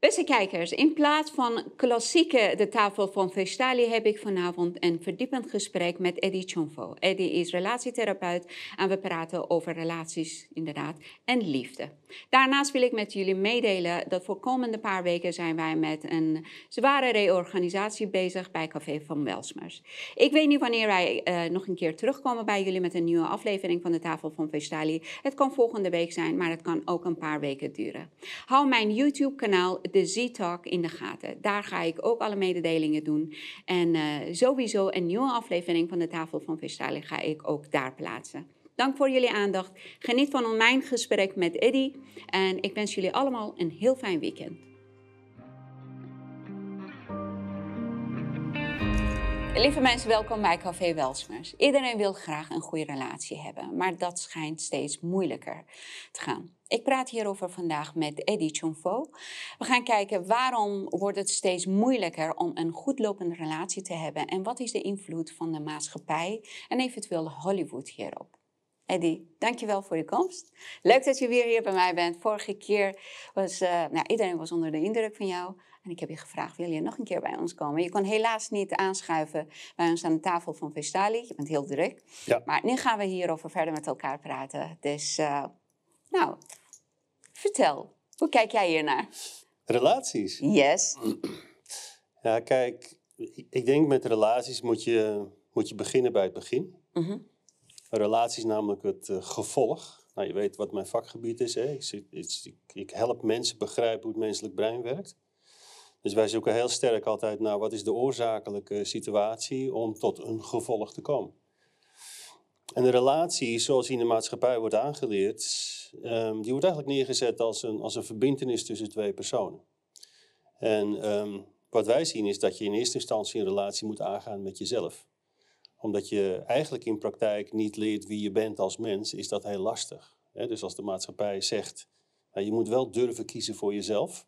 Beste kijkers, in plaats van klassieke de tafel van Vestali heb ik vanavond een verdiepend gesprek met Eddie Chonfo. Eddie is relatietherapeut en we praten over relaties inderdaad en liefde. Daarnaast wil ik met jullie meedelen dat voor komende paar weken zijn wij met een zware reorganisatie bezig bij Café van Welsmers. Ik weet niet wanneer wij uh, nog een keer terugkomen bij jullie met een nieuwe aflevering van de tafel van Vestali. Het kan volgende week zijn, maar het kan ook een paar weken duren. Hou mijn YouTube kanaal de Z-Talk in de gaten. Daar ga ik ook alle mededelingen doen. En uh, sowieso een nieuwe aflevering van de Tafel van Vistali ga ik ook daar plaatsen. Dank voor jullie aandacht. Geniet van mijn gesprek met Eddy. En ik wens jullie allemaal een heel fijn weekend. Lieve mensen, welkom bij Café Welsmers. Iedereen wil graag een goede relatie hebben, maar dat schijnt steeds moeilijker te gaan. Ik praat hierover vandaag met Eddie Chonfo. We gaan kijken waarom wordt het steeds moeilijker om een goedlopende relatie te hebben en wat is de invloed van de maatschappij en eventueel Hollywood hierop. Eddie, dankjewel voor je komst. Leuk dat je weer hier bij mij bent. Vorige keer was uh, nou, iedereen was onder de indruk van jou. En ik heb je gevraagd, wil je nog een keer bij ons komen? Je kon helaas niet aanschuiven bij ons aan de tafel van Vestali. Je bent heel druk. Ja. Maar nu gaan we hierover verder met elkaar praten. Dus, uh, nou, vertel. Hoe kijk jij hiernaar? Relaties? Yes. Ja, kijk, ik denk met relaties moet je, moet je beginnen bij het begin. Mm -hmm. Relaties namelijk het uh, gevolg. Nou, je weet wat mijn vakgebied is. Hè? Ik, ik, ik help mensen begrijpen hoe het menselijk brein werkt. Dus wij zoeken heel sterk altijd naar wat is de oorzakelijke situatie om tot een gevolg te komen. En de relatie, zoals die in de maatschappij wordt aangeleerd, um, die wordt eigenlijk neergezet als een, als een verbindenis tussen twee personen. En um, wat wij zien is dat je in eerste instantie een relatie moet aangaan met jezelf. Omdat je eigenlijk in praktijk niet leert wie je bent als mens, is dat heel lastig. Dus als de maatschappij zegt, nou, je moet wel durven kiezen voor jezelf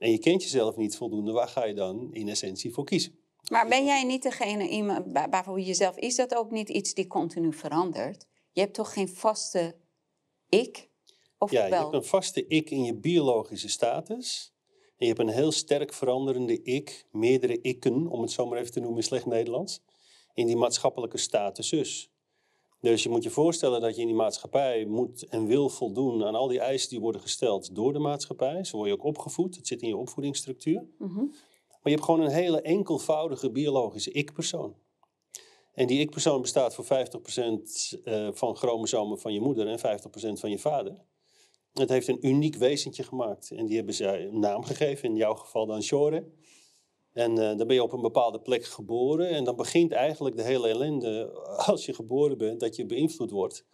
en je kent jezelf niet voldoende, waar ga je dan in essentie voor kiezen? Maar ben jij niet degene waarvoor jezelf, is dat ook niet iets die continu verandert? Je hebt toch geen vaste ik? Of ja, je hebt een vaste ik in je biologische status. En je hebt een heel sterk veranderende ik, meerdere ikken, om het zo maar even te noemen in slecht Nederlands, in die maatschappelijke status. Dus je moet je voorstellen dat je in die maatschappij moet en wil voldoen aan al die eisen die worden gesteld door de maatschappij. Zo word je ook opgevoed, het zit in je opvoedingsstructuur. Mhm. Maar je hebt gewoon een hele enkelvoudige biologische ik-persoon. En die ik-persoon bestaat voor 50% eh, van chromosomen van je moeder en 50% van je vader. Het heeft een uniek wezentje gemaakt. En die hebben ze een naam gegeven, in jouw geval dan Shore. En uh, dan ben je op een bepaalde plek geboren. En dan begint eigenlijk de hele ellende, als je geboren bent, dat je beïnvloed wordt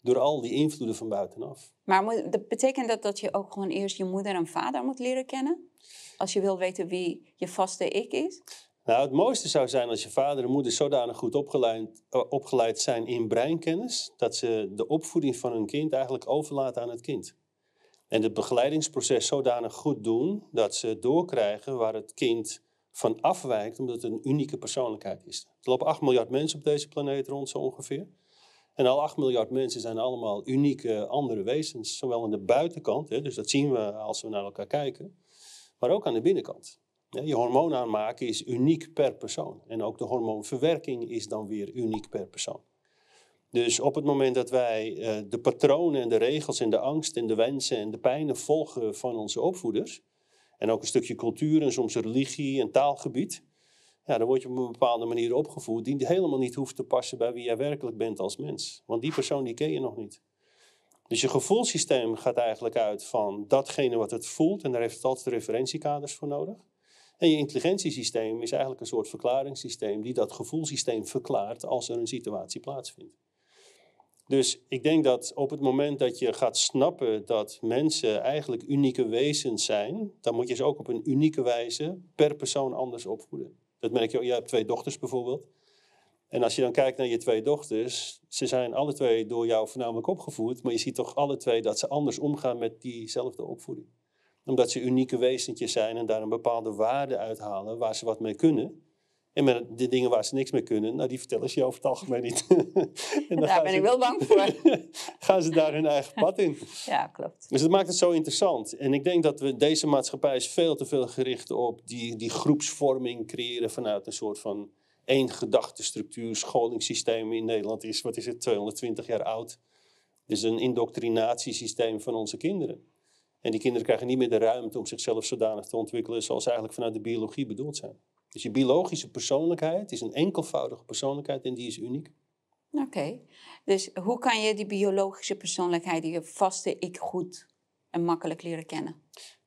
door al die invloeden van buitenaf. Maar moet, betekent dat dat je ook gewoon eerst je moeder en vader moet leren kennen? Als je wil weten wie je vaste ik is? Nou, het mooiste zou zijn als je vader en moeder zodanig goed opgeleid, eh, opgeleid zijn in breinkennis, dat ze de opvoeding van hun kind eigenlijk overlaten aan het kind. En het begeleidingsproces zodanig goed doen dat ze doorkrijgen waar het kind van afwijkt, omdat het een unieke persoonlijkheid is. Er lopen 8 miljard mensen op deze planeet rond, zo ongeveer. En al 8 miljard mensen zijn allemaal unieke andere wezens, zowel aan de buitenkant, hè, dus dat zien we als we naar elkaar kijken, maar ook aan de binnenkant. Je hormoon aanmaken is uniek per persoon. En ook de hormoonverwerking is dan weer uniek per persoon. Dus op het moment dat wij uh, de patronen en de regels en de angst en de wensen en de pijnen volgen van onze opvoeders, en ook een stukje cultuur en soms religie en taalgebied, ja, dan word je op een bepaalde manier opgevoed die helemaal niet hoeft te passen bij wie jij werkelijk bent als mens. Want die persoon die ken je nog niet. Dus je gevoelssysteem gaat eigenlijk uit van datgene wat het voelt en daar heeft het altijd referentiekaders voor nodig. En je intelligentiesysteem is eigenlijk een soort verklaringssysteem die dat gevoelssysteem verklaart als er een situatie plaatsvindt. Dus ik denk dat op het moment dat je gaat snappen dat mensen eigenlijk unieke wezens zijn, dan moet je ze ook op een unieke wijze per persoon anders opvoeden. Dat merk je ook. Je hebt twee dochters bijvoorbeeld. En als je dan kijkt naar je twee dochters, ze zijn alle twee door jou voornamelijk opgevoed, maar je ziet toch alle twee dat ze anders omgaan met diezelfde opvoeding. Omdat ze unieke wezentjes zijn en daar een bepaalde waarde uithalen waar ze wat mee kunnen. En met de dingen waar ze niks mee kunnen, nou, die vertellen ze je over het algemeen niet. en daar ben ik wel bang voor. gaan ze daar hun eigen pad in. Ja, klopt. Dus dat maakt het zo interessant. En ik denk dat we, deze maatschappij is veel te veel gericht op die, die groepsvorming creëren vanuit een soort van één gedachtestructuur. Scholingssysteem in Nederland is, wat is het, 220 jaar oud. Dus een indoctrinatiesysteem van onze kinderen. En die kinderen krijgen niet meer de ruimte om zichzelf zodanig te ontwikkelen zoals ze eigenlijk vanuit de biologie bedoeld zijn. Dus je biologische persoonlijkheid is een enkelvoudige persoonlijkheid en die is uniek. Oké, dus hoe kan je die biologische persoonlijkheid, die vaste ik goed en makkelijk leren kennen?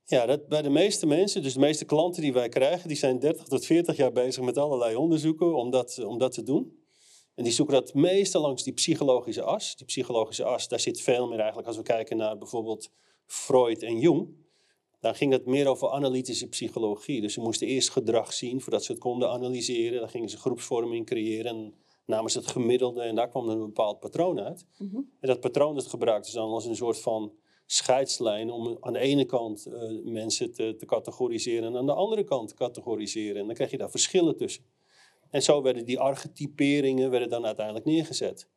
Ja, dat bij de meeste mensen, dus de meeste klanten die wij krijgen, die zijn 30 tot 40 jaar bezig met allerlei onderzoeken om dat, om dat te doen. En die zoeken dat meestal langs die psychologische as. Die psychologische as, daar zit veel meer eigenlijk als we kijken naar bijvoorbeeld Freud en Jung. Dan ging het meer over analytische psychologie. Dus ze moesten eerst gedrag zien voordat ze het konden analyseren. Dan gingen ze groepsvorming creëren en namen ze het gemiddelde en daar kwam een bepaald patroon uit. Mhm. En dat patroon dat gebruikten ze dan als een soort van scheidslijn om aan de ene kant uh, mensen te, te, categoriseren en aan de andere kant te categoriseren. En dan krijg je daar verschillen tussen. En zo werden die archetyperingen werden dan uiteindelijk neergezet.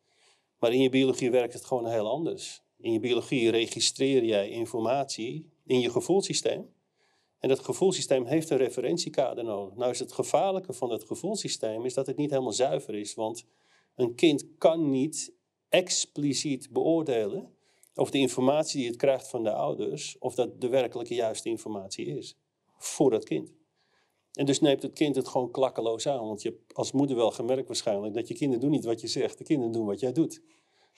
Maar in je biologie werkt het gewoon heel anders. In je biologie registreer jij informatie in je gevoelssysteem. En dat gevoelssysteem heeft een referentiekader nodig. Nou is het gevaarlijke van dat gevoelssysteem is dat het niet helemaal zuiver is. Want een kind kan niet expliciet beoordelen of de informatie die het krijgt van de ouders, of dat de werkelijke juiste informatie is voor dat kind. En dus neemt het kind het gewoon klakkeloos aan. Want je hebt als moeder wel gemerkt waarschijnlijk dat je kinderen doen niet wat je zegt, de kinderen doen wat jij doet.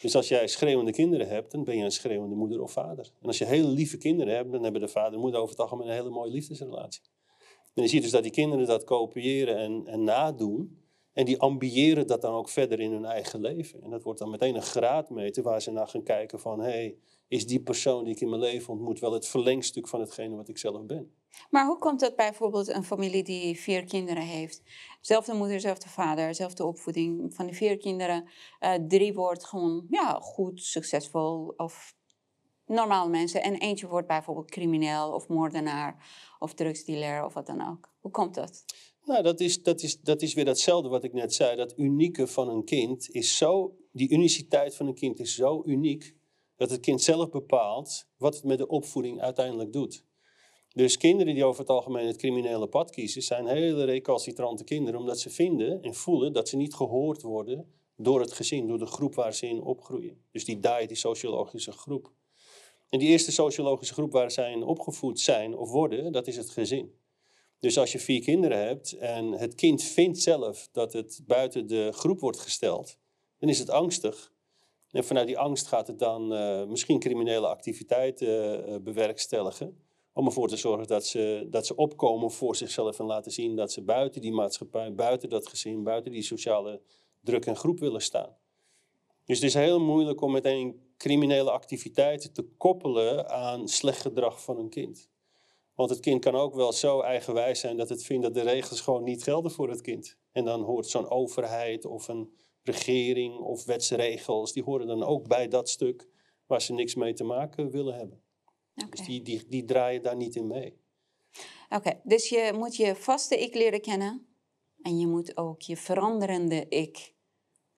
Dus als jij schreeuwende kinderen hebt, dan ben je een schreeuwende moeder of vader. En als je hele lieve kinderen hebt, dan hebben de vader en moeder over het algemeen een hele mooie liefdesrelatie. En je ziet dus dat die kinderen dat kopiëren en, en nadoen. En die ambiëren dat dan ook verder in hun eigen leven. En dat wordt dan meteen een graadmeter waar ze naar gaan kijken van... hé, hey, is die persoon die ik in mijn leven ontmoet wel het verlengstuk van hetgene wat ik zelf ben? Maar hoe komt dat bijvoorbeeld een familie die vier kinderen heeft? Zelfde moeder, zelfde vader, zelfde opvoeding. Van die vier kinderen, uh, drie wordt gewoon ja, goed, succesvol of normale mensen. En eentje wordt bijvoorbeeld crimineel of moordenaar of drugsdealer of wat dan ook. Hoe komt dat? Nou, dat is, dat, is, dat is weer datzelfde wat ik net zei. Dat unieke van een kind is zo, die uniciteit van een kind is zo uniek, dat het kind zelf bepaalt wat het met de opvoeding uiteindelijk doet. Dus kinderen die over het algemeen het criminele pad kiezen, zijn hele recalcitrante kinderen, omdat ze vinden en voelen dat ze niet gehoord worden door het gezin, door de groep waar ze in opgroeien. Dus die DAI, die sociologische groep. En die eerste sociologische groep waar zij in opgevoed zijn of worden, dat is het gezin. Dus als je vier kinderen hebt en het kind vindt zelf dat het buiten de groep wordt gesteld, dan is het angstig. En vanuit die angst gaat het dan uh, misschien criminele activiteiten uh, bewerkstelligen. Om ervoor te zorgen dat ze, dat ze opkomen voor zichzelf en laten zien dat ze buiten die maatschappij, buiten dat gezin, buiten die sociale druk en groep willen staan. Dus het is heel moeilijk om meteen criminele activiteiten te koppelen aan slecht gedrag van een kind. Want het kind kan ook wel zo eigenwijs zijn dat het vindt dat de regels gewoon niet gelden voor het kind. En dan hoort zo'n overheid of een regering of wetsregels, die horen dan ook bij dat stuk waar ze niks mee te maken willen hebben. Dus die, die, die draaien daar niet in mee. Oké, dus je moet je vaste ik leren kennen en je moet ook je veranderende ik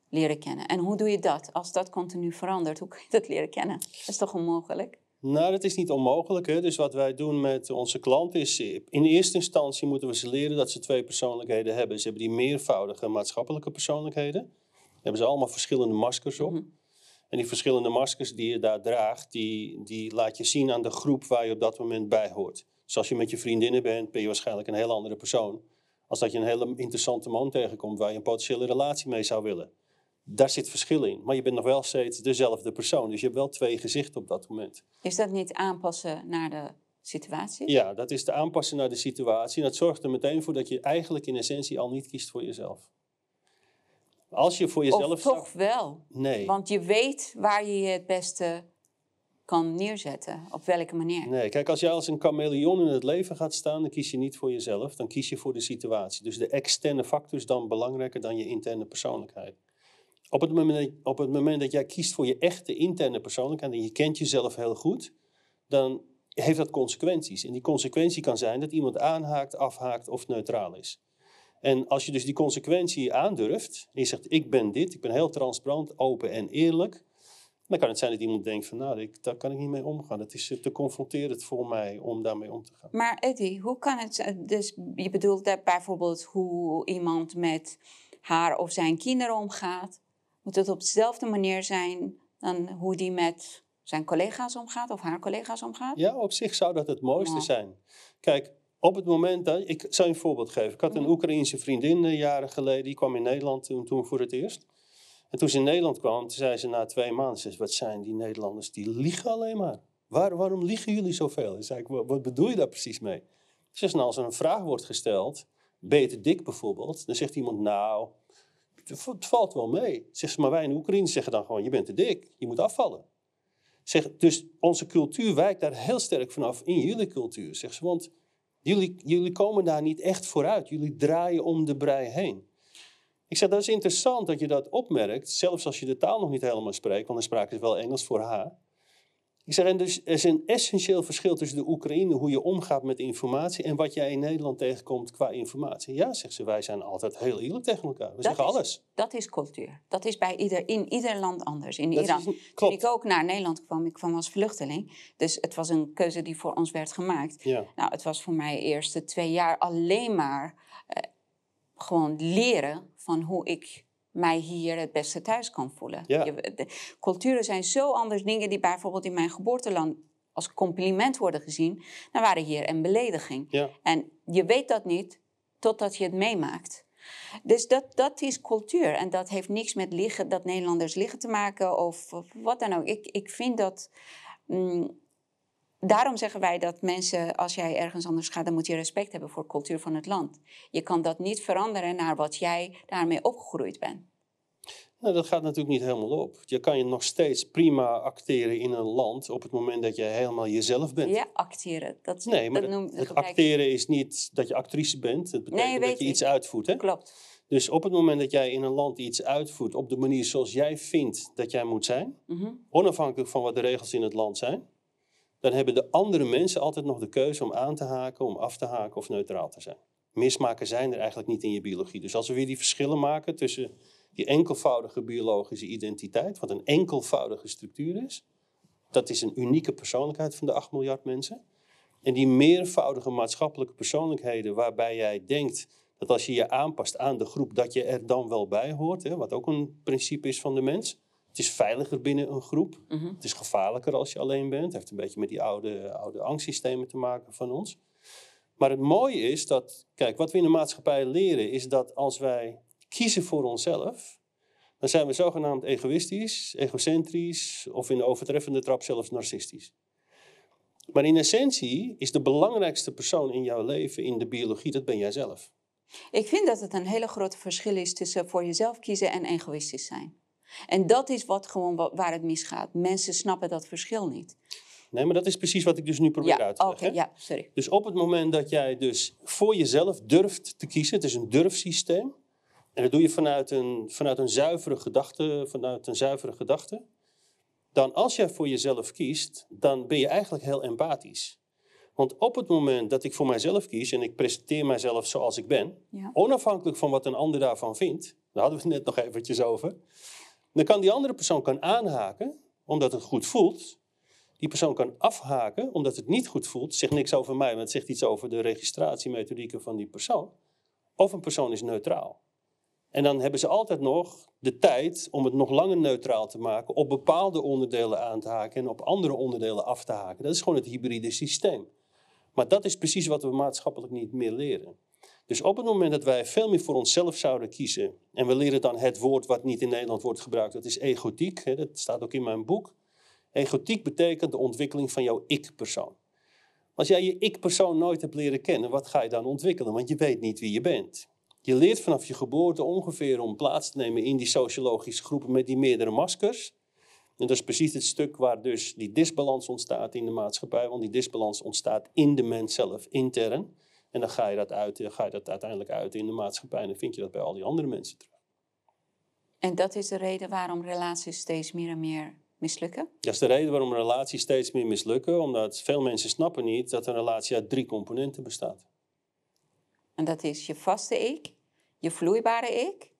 leren kennen. En hoe doe je dat? Als dat continu verandert, hoe kun je dat leren kennen? Dat is toch onmogelijk? Nou, dat is niet onmogelijk. Hè? Dus wat wij doen met onze klanten is, in eerste instantie moeten we ze leren dat ze twee persoonlijkheden hebben. Ze hebben die meervoudige maatschappelijke persoonlijkheden. Daar hebben ze allemaal verschillende maskers op. Mhm. En die verschillende maskers die je daar draagt, die, die laat je zien aan de groep waar je op dat moment bij hoort. Dus als je met je vriendinnen bent, ben je waarschijnlijk een heel andere persoon. Als dat je een hele interessante man tegenkomt waar je een potentiële relatie mee zou willen. Daar zit verschil in. Maar je bent nog wel steeds dezelfde persoon. Dus je hebt wel twee gezichten op dat moment. Is dat niet aanpassen naar de situatie? Ja, dat is de aanpassen naar de situatie. En dat zorgt er meteen voor dat je eigenlijk in essentie al niet kiest voor jezelf. Als je voor jezelf... Of toch wel? Nee. Want je weet waar je je het beste kan neerzetten. Op welke manier? Nee, kijk, als jij als een chameleon in het leven gaat staan, dan kies je niet voor jezelf, dan kies je voor de situatie. Dus de externe factor is dan belangrijker dan je interne persoonlijkheid. Op het, moment, op het moment dat jij kiest voor je echte interne persoonlijkheid en je kent jezelf heel goed, dan heeft dat consequenties. En die consequentie kan zijn dat iemand aanhaakt, afhaakt of neutraal is. En als je dus die consequentie aandurft, en je zegt ik ben dit, ik ben heel transparant, open en eerlijk, dan kan het zijn dat iemand denkt van nou, ik, daar kan ik niet mee omgaan. Het is te confronterend voor mij om daarmee om te gaan. Maar Eddie, hoe kan het, z- dus je bedoelt dat bijvoorbeeld hoe iemand met haar of zijn kinderen omgaat, moet het op dezelfde manier zijn dan hoe die met zijn collega's omgaat of haar collega's omgaat? Ja, op zich zou dat het mooiste Ja. zijn. Kijk, op het moment dat... Ik zal je een voorbeeld geven. Ik had een Mhm. Oekraïense vriendin eh, jaren geleden. Die kwam in Nederland toen, toen voor het eerst. En toen ze in Nederland kwam, toen zei ze na twee maanden... Ze zei, wat zijn die Nederlanders, die liegen alleen maar. Waar, waarom liegen jullie zoveel? Dan zei ik, wat, bedoel je daar precies mee? Ze zegt, nou, als er een vraag wordt gesteld... Ben je te dik bijvoorbeeld? Dan zegt iemand, nou, het valt wel mee. Zegt ze, maar wij in Oekraïne zeggen dan gewoon... Je bent te dik, je moet afvallen. Zeg, dus onze cultuur wijkt daar heel sterk vanaf in jullie cultuur. Zegt ze, want jullie, jullie komen daar niet echt vooruit. Jullie draaien om de brei heen. Ik zeg, dat is interessant dat je dat opmerkt, zelfs als je de taal nog niet helemaal spreekt, want dan spraken ze wel Engels voor haar. Ik zeg, en dus er is een essentieel verschil tussen de Oekraïne, hoe je omgaat met informatie, en wat jij in Nederland tegenkomt qua informatie. Ja, zegt ze, wij zijn altijd heel eerlijk tegen elkaar. We zeggen is, alles. Dat is cultuur. Dat is bij ieder, in ieder land anders. In Dat Iran. is- Toen ik ook naar Nederland kwam, ik kwam als vluchteling. Dus het was een keuze die voor ons werd gemaakt. Ja. Nou, het was voor mij de eerste twee jaar alleen maar eh, gewoon leren van hoe ik mij hier het beste thuis kan voelen. Ja. Je- de culturen zijn zo anders. Dingen die bijvoorbeeld in mijn geboorteland als compliment worden gezien, dan waren hier een belediging. Ja. En je weet dat niet totdat je het meemaakt. Dus dat, dat is cultuur. En dat heeft niks met liggen, dat Nederlanders liggen te maken of, of wat dan ook. Ik, ik vind dat. mm, daarom zeggen wij dat mensen, als jij ergens anders gaat, dan moet je respect hebben voor de cultuur van het land. Je kan dat niet veranderen naar wat jij daarmee opgegroeid bent. Nou, dat gaat natuurlijk niet helemaal op. Je kan je nog steeds prima acteren in een land op het moment dat je helemaal jezelf bent. Ja, acteren. Dat, Nee, maar dat het, acteren is niet dat je actrice bent. Het betekent Nee, dat je ik. iets uitvoert. Hè? Klopt. Dus op het moment dat jij in een land iets uitvoert op de manier zoals jij vindt dat jij moet zijn, Mhm. onafhankelijk van wat de regels in het land zijn, dan hebben de andere mensen altijd nog de keuze om aan te haken, om af te haken of neutraal te zijn. Mismaken zijn er eigenlijk niet in je biologie. Dus als we weer die verschillen maken tussen die enkelvoudige biologische identiteit, wat een enkelvoudige structuur is, dat is een unieke persoonlijkheid van de 8 miljard mensen. En die meervoudige maatschappelijke persoonlijkheden waarbij jij denkt dat als je je aanpast aan de groep, dat je er dan wel bij hoort, hè, wat ook een principe is van de mens. Het is veiliger binnen een groep. Mhm. Het is gevaarlijker als je alleen bent. Het heeft een beetje met die oude, oude angstsystemen te maken van ons. Maar het mooie is dat, kijk, wat we in de maatschappij leren, is dat als wij kiezen voor onszelf, dan zijn we zogenaamd egoïstisch, egocentrisch of in de overtreffende trap zelfs narcistisch. Maar in essentie is de belangrijkste persoon in jouw leven, in de biologie, dat ben jij zelf. Ik vind dat het een hele grote verschil is tussen voor jezelf kiezen en egoïstisch zijn. En dat is wat gewoon wa- waar het misgaat. Mensen snappen dat verschil niet. Nee, maar dat is precies wat ik dus nu probeer Ja, uit te leggen. ja, sorry. Dus op het moment dat jij dus voor jezelf durft te kiezen, het is een durfsysteem. En dat doe je vanuit een, vanuit een zuivere gedachte, vanuit een zuivere gedachte. Dan als jij voor jezelf kiest, dan ben je eigenlijk heel empathisch. Want op het moment dat ik voor mijzelf kies en ik presenteer mijzelf zoals ik ben, Ja. onafhankelijk van wat een ander daarvan vindt, daar hadden we het net nog eventjes over, dan kan die andere persoon kan aanhaken, omdat het goed voelt. Die persoon kan afhaken, omdat het niet goed voelt. Zegt niks over mij, maar het zegt iets over de registratiemethodieken van die persoon. Of een persoon is neutraal. En dan hebben ze altijd nog de tijd om het nog langer neutraal te maken, op bepaalde onderdelen aan te haken en op andere onderdelen af te haken. Dat is gewoon het hybride systeem. Maar dat is precies wat we maatschappelijk niet meer leren. Dus op het moment dat wij veel meer voor onszelf zouden kiezen, en we leren dan het woord wat niet in Nederland wordt gebruikt, dat is egotiek, hè, dat staat ook in mijn boek. Egotiek betekent de ontwikkeling van jouw ik-persoon. Als jij je ik-persoon nooit hebt leren kennen, wat ga je dan ontwikkelen? Want je weet niet wie je bent. Je leert vanaf je geboorte ongeveer om plaats te nemen in die sociologische groepen met die meerdere maskers. En dat is precies het stuk waar dus die disbalans ontstaat in de maatschappij. Want die disbalans ontstaat in de mens zelf, intern. En dan ga je dat, uit, ga je dat uiteindelijk uit in de maatschappij. En dan vind je dat bij al die andere mensen terug. En dat is de reden waarom relaties steeds meer en meer mislukken. Dat is de reden waarom relaties steeds meer mislukken. Omdat veel mensen snappen niet dat een relatie uit drie componenten bestaat. En dat is je vaste ik, je vloeibare ik.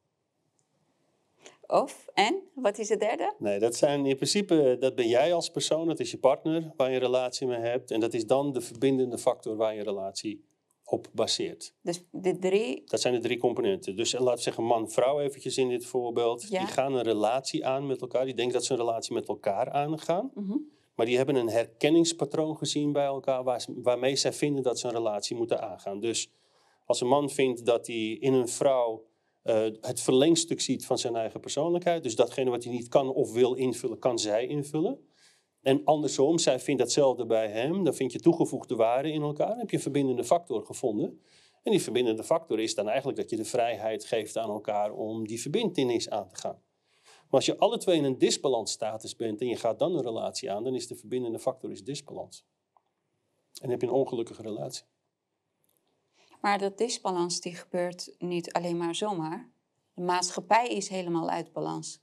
Of, en, wat is het derde? Nee, dat zijn in principe, dat ben jij als persoon, dat is je partner waar je een relatie mee hebt. En dat is dan de verbindende factor waar je relatie op baseert. Dus de drie... Dat zijn de drie componenten. Dus laten we zeggen man-vrouw eventjes in dit voorbeeld. Die gaan een relatie aan met elkaar. Die denken dat ze een relatie met elkaar aangaan. Mm Maar die hebben een herkenningspatroon gezien bij elkaar waar, waarmee zij vinden dat ze een relatie moeten aangaan. Dus als een man vindt dat hij in een vrouw uh, het verlengstuk ziet van zijn eigen persoonlijkheid. Dus datgene wat hij niet kan of wil invullen, kan zij invullen. En andersom, zij vindt datzelfde bij hem. Dan vind je toegevoegde waarde in elkaar. Dan heb je een verbindende factor gevonden. En die verbindende factor is dan eigenlijk dat je de vrijheid geeft aan elkaar om die verbindenis aan te gaan. Maar als je alle twee in een disbalansstatus bent en je gaat dan een relatie aan, dan is de verbindende factor is disbalans. En heb je een ongelukkige relatie. Maar dat disbalans die gebeurt niet alleen maar zomaar. De maatschappij is helemaal uit balans.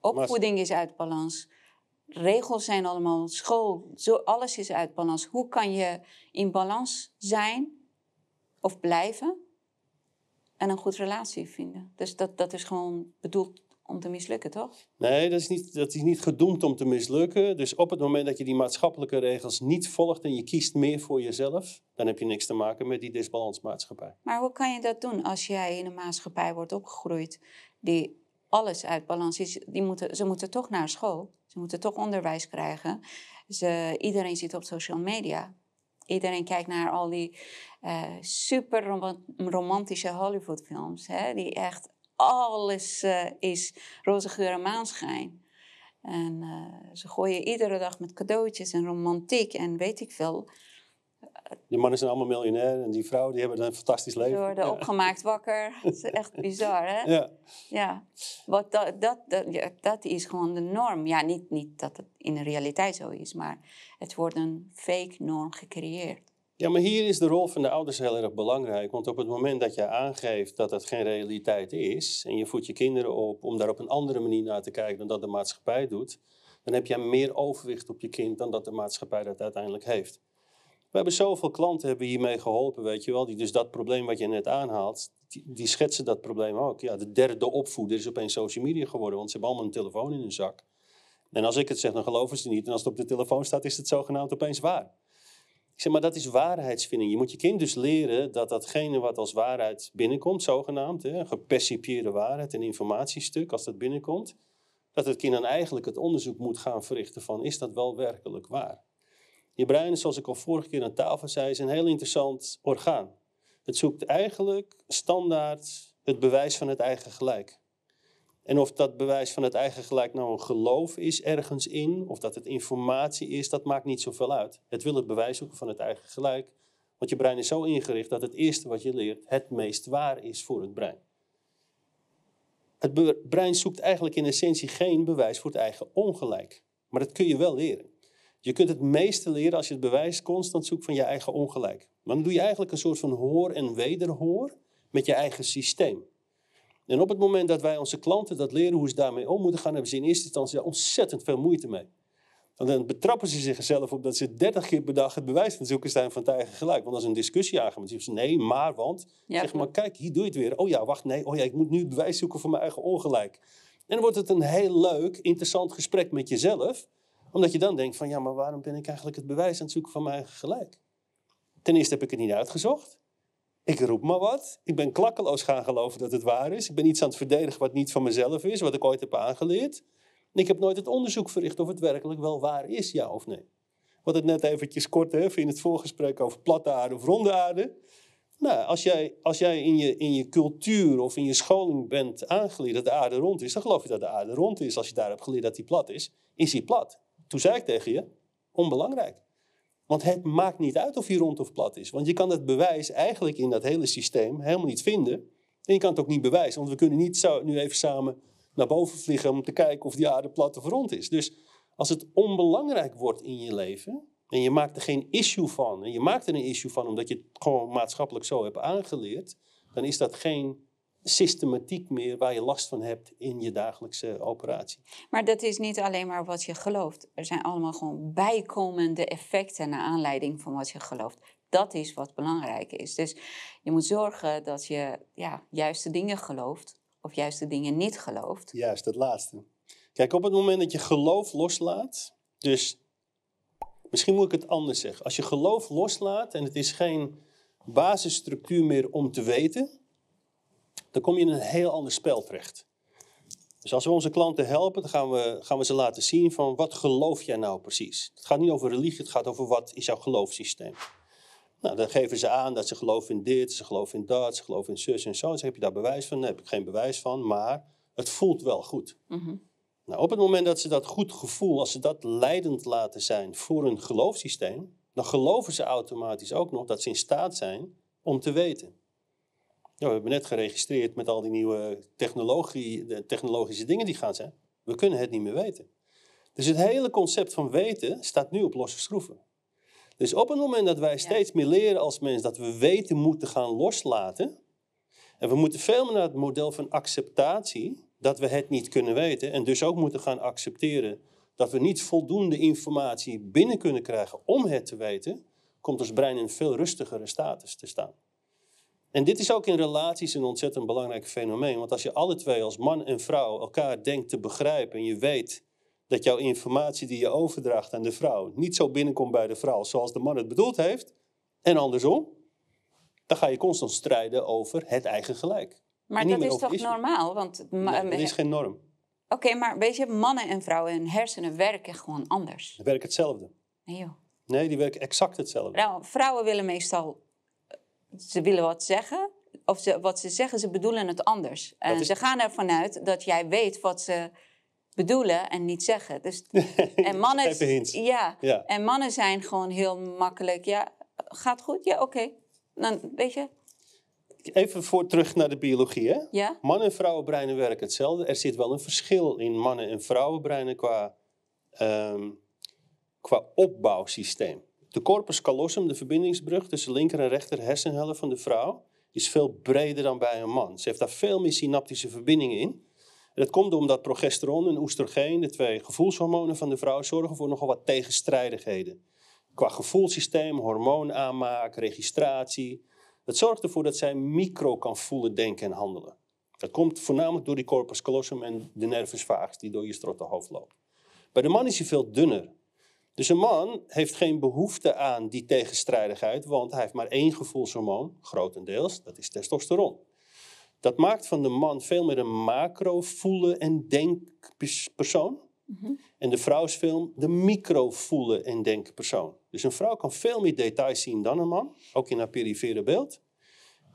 Opvoeding is uit balans. Regels zijn allemaal school, zo, alles is uit balans. Hoe kan je in balans zijn of blijven en een goed relatie vinden? Dus dat, dat is gewoon bedoeld om te mislukken, toch? Nee, dat is, niet, dat is niet gedoemd om te mislukken. Dus op het moment dat je die maatschappelijke regels niet volgt en je kiest meer voor jezelf, dan heb je niks te maken met die disbalansmaatschappij. Maar hoe kan je dat doen als jij in een maatschappij wordt opgegroeid die alles uit balans is? Die moeten, ze moeten toch naar school, ze moeten toch onderwijs krijgen. Ze, iedereen zit op social media. Iedereen kijkt naar al die uh, super romantische Hollywoodfilms, hè, die echt alles uh, is roze geur en maanschijn. En uh, ze gooien iedere dag met cadeautjes en romantiek en weet ik veel. Die mannen zijn allemaal miljonair en die vrouwen die hebben een fantastisch leven. Ze worden opgemaakt wakker. Dat is echt bizar, hè? Ja. ja. Wat dat, dat, dat, dat is gewoon de norm. Ja, niet, niet dat het in de realiteit zo is, maar het wordt een fake norm gecreëerd. Ja, maar hier is de rol van de ouders heel erg belangrijk. Want op het moment dat je aangeeft dat dat geen realiteit is. en je voedt je kinderen op om daar op een andere manier naar te kijken dan dat de maatschappij doet. dan heb je meer overwicht op je kind dan dat de maatschappij dat uiteindelijk heeft. We hebben zoveel klanten hebben hiermee geholpen, weet je wel. Die dus dat probleem wat je net aanhaalt, die, schetsen dat probleem ook. Ja, de derde opvoeder is opeens social media geworden, want ze hebben allemaal een telefoon in hun zak. En als ik het zeg, dan geloven ze niet. En als het op de telefoon staat, is het zogenaamd opeens waar. Ik zeg, maar dat is waarheidsvinding. Je moet je kind dus leren dat datgene wat als waarheid binnenkomt, zogenaamd, hè, gepercipieerde waarheid, een informatiestuk, als dat binnenkomt, dat het kind dan eigenlijk het onderzoek moet gaan verrichten van, is dat wel werkelijk waar? Je brein, zoals ik al vorige keer aan tafel zei, is een heel interessant orgaan. Het zoekt eigenlijk standaard het bewijs van het eigen gelijk. En of dat bewijs van het eigen gelijk nou een geloof is ergens in, of dat het informatie is, dat maakt niet zoveel uit. Het wil het bewijs zoeken van het eigen gelijk. Want je brein is zo ingericht dat het eerste wat je leert het meest waar is voor het brein. Het brein zoekt eigenlijk in essentie geen bewijs voor het eigen ongelijk. Maar dat kun je wel leren. Je kunt het meeste leren als je het bewijs constant zoekt van je eigen ongelijk. Maar dan doe je eigenlijk een soort van hoor en wederhoor met je eigen systeem. En op het moment dat wij onze klanten dat leren hoe ze daarmee om moeten gaan, hebben ze in eerste instantie daar ontzettend veel moeite mee. Want dan betrappen ze zichzelf op dat ze 30 keer per dag het bewijs van zoeken zijn van het eigen gelijk. Want als een discussie aangaat, zeggen ze nee, maar, want. zeg maar, kijk, hier doe je het weer. Oh ja, wacht, nee, oh ja, ik moet nu het bewijs zoeken voor mijn eigen ongelijk. En dan wordt het een heel leuk, interessant gesprek met jezelf. Omdat je dan denkt van, ja, maar waarom ben ik eigenlijk het bewijs aan het zoeken van mijn gelijk? Ten eerste heb ik het niet uitgezocht. Ik roep maar wat. Ik ben klakkeloos gaan geloven dat het waar is. Ik ben iets aan het verdedigen wat niet van mezelf is, wat ik ooit heb aangeleerd. En ik heb nooit het onderzoek verricht of het werkelijk wel waar is, ja of nee. Wat het net eventjes kort hè, in het voorgesprek over platte aarde of ronde aarde. Nou, als jij, als jij in, je, in je cultuur of in je scholing bent aangeleerd dat de aarde rond is, dan geloof je dat de aarde rond is. Als je daar hebt geleerd dat die plat is, is die plat. Toen zei ik tegen je, onbelangrijk. Want het maakt niet uit of hij rond of plat is. Want je kan het bewijs eigenlijk in dat hele systeem helemaal niet vinden. En je kan het ook niet bewijzen. Want we kunnen niet zo, nu even samen naar boven vliegen om te kijken of die aarde plat of rond is. Dus als het onbelangrijk wordt in je leven. En je maakt er geen issue van. En je maakt er een issue van omdat je het gewoon maatschappelijk zo hebt aangeleerd. Dan is dat geen systematiek meer waar je last van hebt in je dagelijkse operatie. Maar dat is niet alleen maar wat je gelooft. Er zijn allemaal gewoon bijkomende effecten naar aanleiding van wat je gelooft. Dat is wat belangrijk is. Dus je moet zorgen dat je ja, juiste dingen gelooft of juiste dingen niet gelooft. Juist, dat laatste. Kijk, op het moment dat je geloof loslaat, dus misschien moet ik het anders zeggen. Als je geloof loslaat en het is geen basisstructuur meer om te weten, dan kom je in een heel ander spel terecht. Dus als we onze klanten helpen, dan gaan we, gaan we ze laten zien van wat geloof jij nou precies. Het gaat niet over religie, het gaat over wat is jouw geloofssysteem. Nou, dan geven ze aan dat ze geloven in dit, ze geloven in dat, ze geloven in zus en zo. Dan heb je daar bewijs van? Nee, heb ik geen bewijs van, maar het voelt wel goed. Mhm. Nou, op het moment dat ze dat goed gevoel, als ze dat leidend laten zijn voor een geloofssysteem, dan geloven ze automatisch ook nog dat ze in staat zijn om te weten. Ja, we hebben net geregistreerd met al die nieuwe technologie, de technologische dingen die gaan zijn. We kunnen het niet meer weten. Dus het hele concept van weten staat nu op losse schroeven. Dus op het moment dat wij steeds meer leren als mens dat we weten moeten gaan loslaten, en we moeten veel meer naar het model van acceptatie, dat we het niet kunnen weten, en dus ook moeten gaan accepteren dat we niet voldoende informatie binnen kunnen krijgen om het te weten, komt ons brein in een veel rustigere status te staan. En dit is ook in relaties een ontzettend belangrijk fenomeen. Want als je alle twee als man en vrouw elkaar denkt te begrijpen en je weet dat jouw informatie die je overdraagt aan de vrouw niet zo binnenkomt bij de vrouw zoals de man het bedoeld heeft, en andersom, dan ga je constant strijden over het eigen gelijk. Maar dat is toch normaal? Want nee, dat is geen norm. Oké, maar weet je, mannen en vrouwen hun hersenen werken gewoon anders. Ze werken hetzelfde. Nee joh. Nee, die werken exact hetzelfde. Nou, vrouwen willen meestal ze willen wat zeggen. Of ze, wat ze zeggen, ze bedoelen het anders. En ze gaan ervan uit dat jij weet wat ze bedoelen en niet zeggen. Dus, en, mannen, ja, ja, en mannen zijn gewoon heel makkelijk. Ja, gaat goed? Ja, oké. Dan weet je. Even voor terug naar de biologie. Hè? Ja? Mannen- en vrouwenbreinen werken hetzelfde. Er zit wel een verschil in mannen- en vrouwenbreinen qua, um, qua opbouwsysteem. De corpus callosum, de verbindingsbrug tussen linker en rechter hersenhelft van de vrouw, is veel breder dan bij een man. Ze heeft daar veel meer synaptische verbindingen in. Dat komt omdat progesteron en oestrogeen, de twee gevoelshormonen van de vrouw, zorgen voor nogal wat tegenstrijdigheden. Qua gevoelssysteem, hormoonaanmaak, registratie. Dat zorgt ervoor dat zij micro kan voelen, denken en handelen. Dat komt voornamelijk door die corpus callosum en de nervus vagus die door je strottenhoofd loopt. Bij de man is hij veel dunner. Dus een man heeft geen behoefte aan die tegenstrijdigheid, want hij heeft maar één gevoelshormoon, grotendeels, dat is testosteron. Dat maakt van de man veel meer een macro voelen en denkpersoon. Mm En de vrouw is veel de micro voelen en denkpersoon. Dus een vrouw kan veel meer details zien dan een man, ook in haar perifere beeld.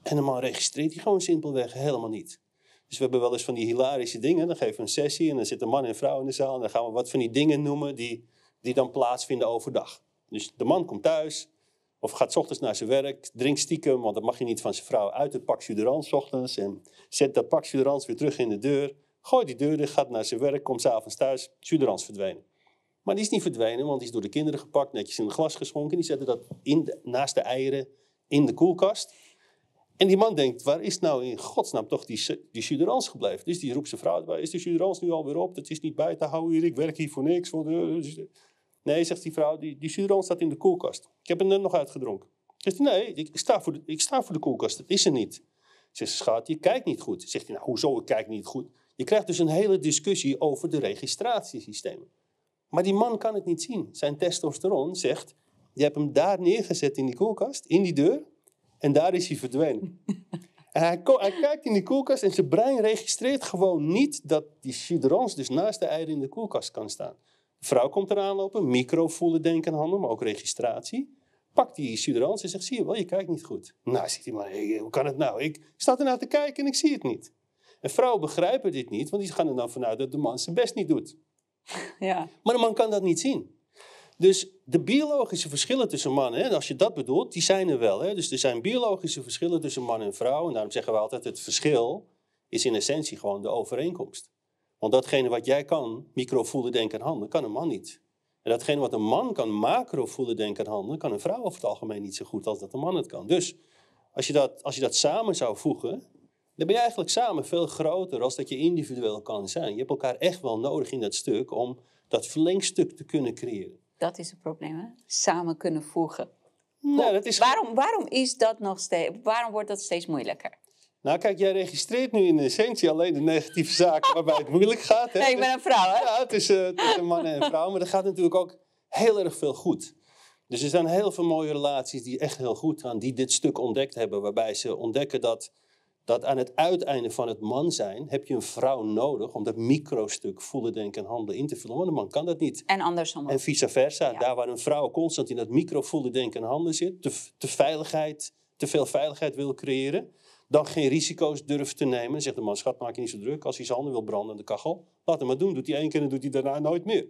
En een man registreert die gewoon simpelweg helemaal niet. Dus we hebben wel eens van die hilarische dingen. Dan geven we een sessie en dan zitten man en vrouw in de zaal. En dan gaan we wat van die dingen noemen die die dan plaatsvinden overdag. Dus de man komt thuis of gaat ochtends naar zijn werk, drinkt stiekem, want dat mag je niet van zijn vrouw, uit het pak suderans ochtends en zet dat pak suderans weer terug in de deur. Gooit die deur dicht, gaat naar zijn werk, komt s'avonds thuis, suderans verdwenen. Maar die is niet verdwenen, want die is door de kinderen gepakt, netjes in een glas geschonken. Die zetten dat in naast de eieren in de koelkast. En die man denkt, waar is nou in godsnaam toch die, die gebleven? Dus die roept zijn vrouw erbij, is de suderans nu alweer op? Dat is niet bij te houden hier, ik werk hier voor niks. Voor de... Nee, zegt die vrouw, die, die staat in de koelkast. Ik heb hem net nog uitgedronken. Zegt hij, nee, ik sta, voor de, ik sta voor de koelkast, dat is er niet. Zegt ze, schat, je kijkt niet goed. Zegt hij, nou, hoezo, ik kijk niet goed? Je krijgt dus een hele discussie over de registratiesystemen. Maar die man kan het niet zien. Zijn testosteron zegt, je hebt hem daar neergezet in die koelkast, in die deur, en daar is hij verdwenen. en hij, hij, kijkt in die koelkast en zijn brein registreert gewoon niet dat die suderans dus naast de eieren in de koelkast kan staan. De vrouw komt eraan lopen, micro voelen, denken en handelen, maar ook registratie. Pakt die suderans en zegt, zie je wel, je kijkt niet goed. Nou, zegt hij maar, hoe kan het nou? Ik sta ernaar te kijken en ik zie het niet. En vrouwen begrijpen dit niet, want die gaan er dan vanuit dat de man zijn best niet doet. Ja. Maar de man kan dat niet zien. Dus de biologische verschillen tussen mannen, als je dat bedoelt, die zijn er wel. Hè? Dus er zijn biologische verschillen tussen man en vrouw. En daarom zeggen we altijd, het verschil is in essentie gewoon de overeenkomst. Want datgene wat jij kan, micro voelen, denken en handelen, kan een man niet. En datgene wat een man kan, macro voelen, denken en handelen, kan een vrouw over het algemeen niet zo goed als dat een man het kan. Dus als je dat, als je dat samen zou voegen, dan ben je eigenlijk samen veel groter als dat je individueel kan zijn. Je hebt elkaar echt wel nodig in dat stuk om dat verlengstuk te kunnen creëren. Dat is het probleem, hè? Samen kunnen voegen. Nou, dat is Waarom, waarom is dat nog steeds, waarom wordt dat steeds moeilijker? Nou, kijk, jij registreert nu in essentie alleen de negatieve zaken waarbij het moeilijk gaat. Hè? Nee, ik ben een vrouw, hè? Ja, tussen, tussen mannen en vrouwen. Maar er gaat natuurlijk ook heel erg veel goed. Dus er zijn heel veel mooie relaties die echt heel goed gaan, die dit stuk ontdekt hebben. Waarbij ze ontdekken dat, dat aan het uiteinde van het man zijn, heb je een vrouw nodig om dat microstuk voelen, denken en handelen in te vullen. Want een man kan dat niet. En andersom ook. En vice versa. Ja. Daar waar een vrouw constant in dat micro voelen, denken en handelen zit, te, te, veiligheid, te veel veiligheid wil creëren, dan geen risico's durft te nemen. Dan zegt de man, schat, maak je niet zo druk. Als hij zijn handen wil branden aan de kachel, laat hem maar doen. Doet hij één keer en doet hij daarna nooit meer.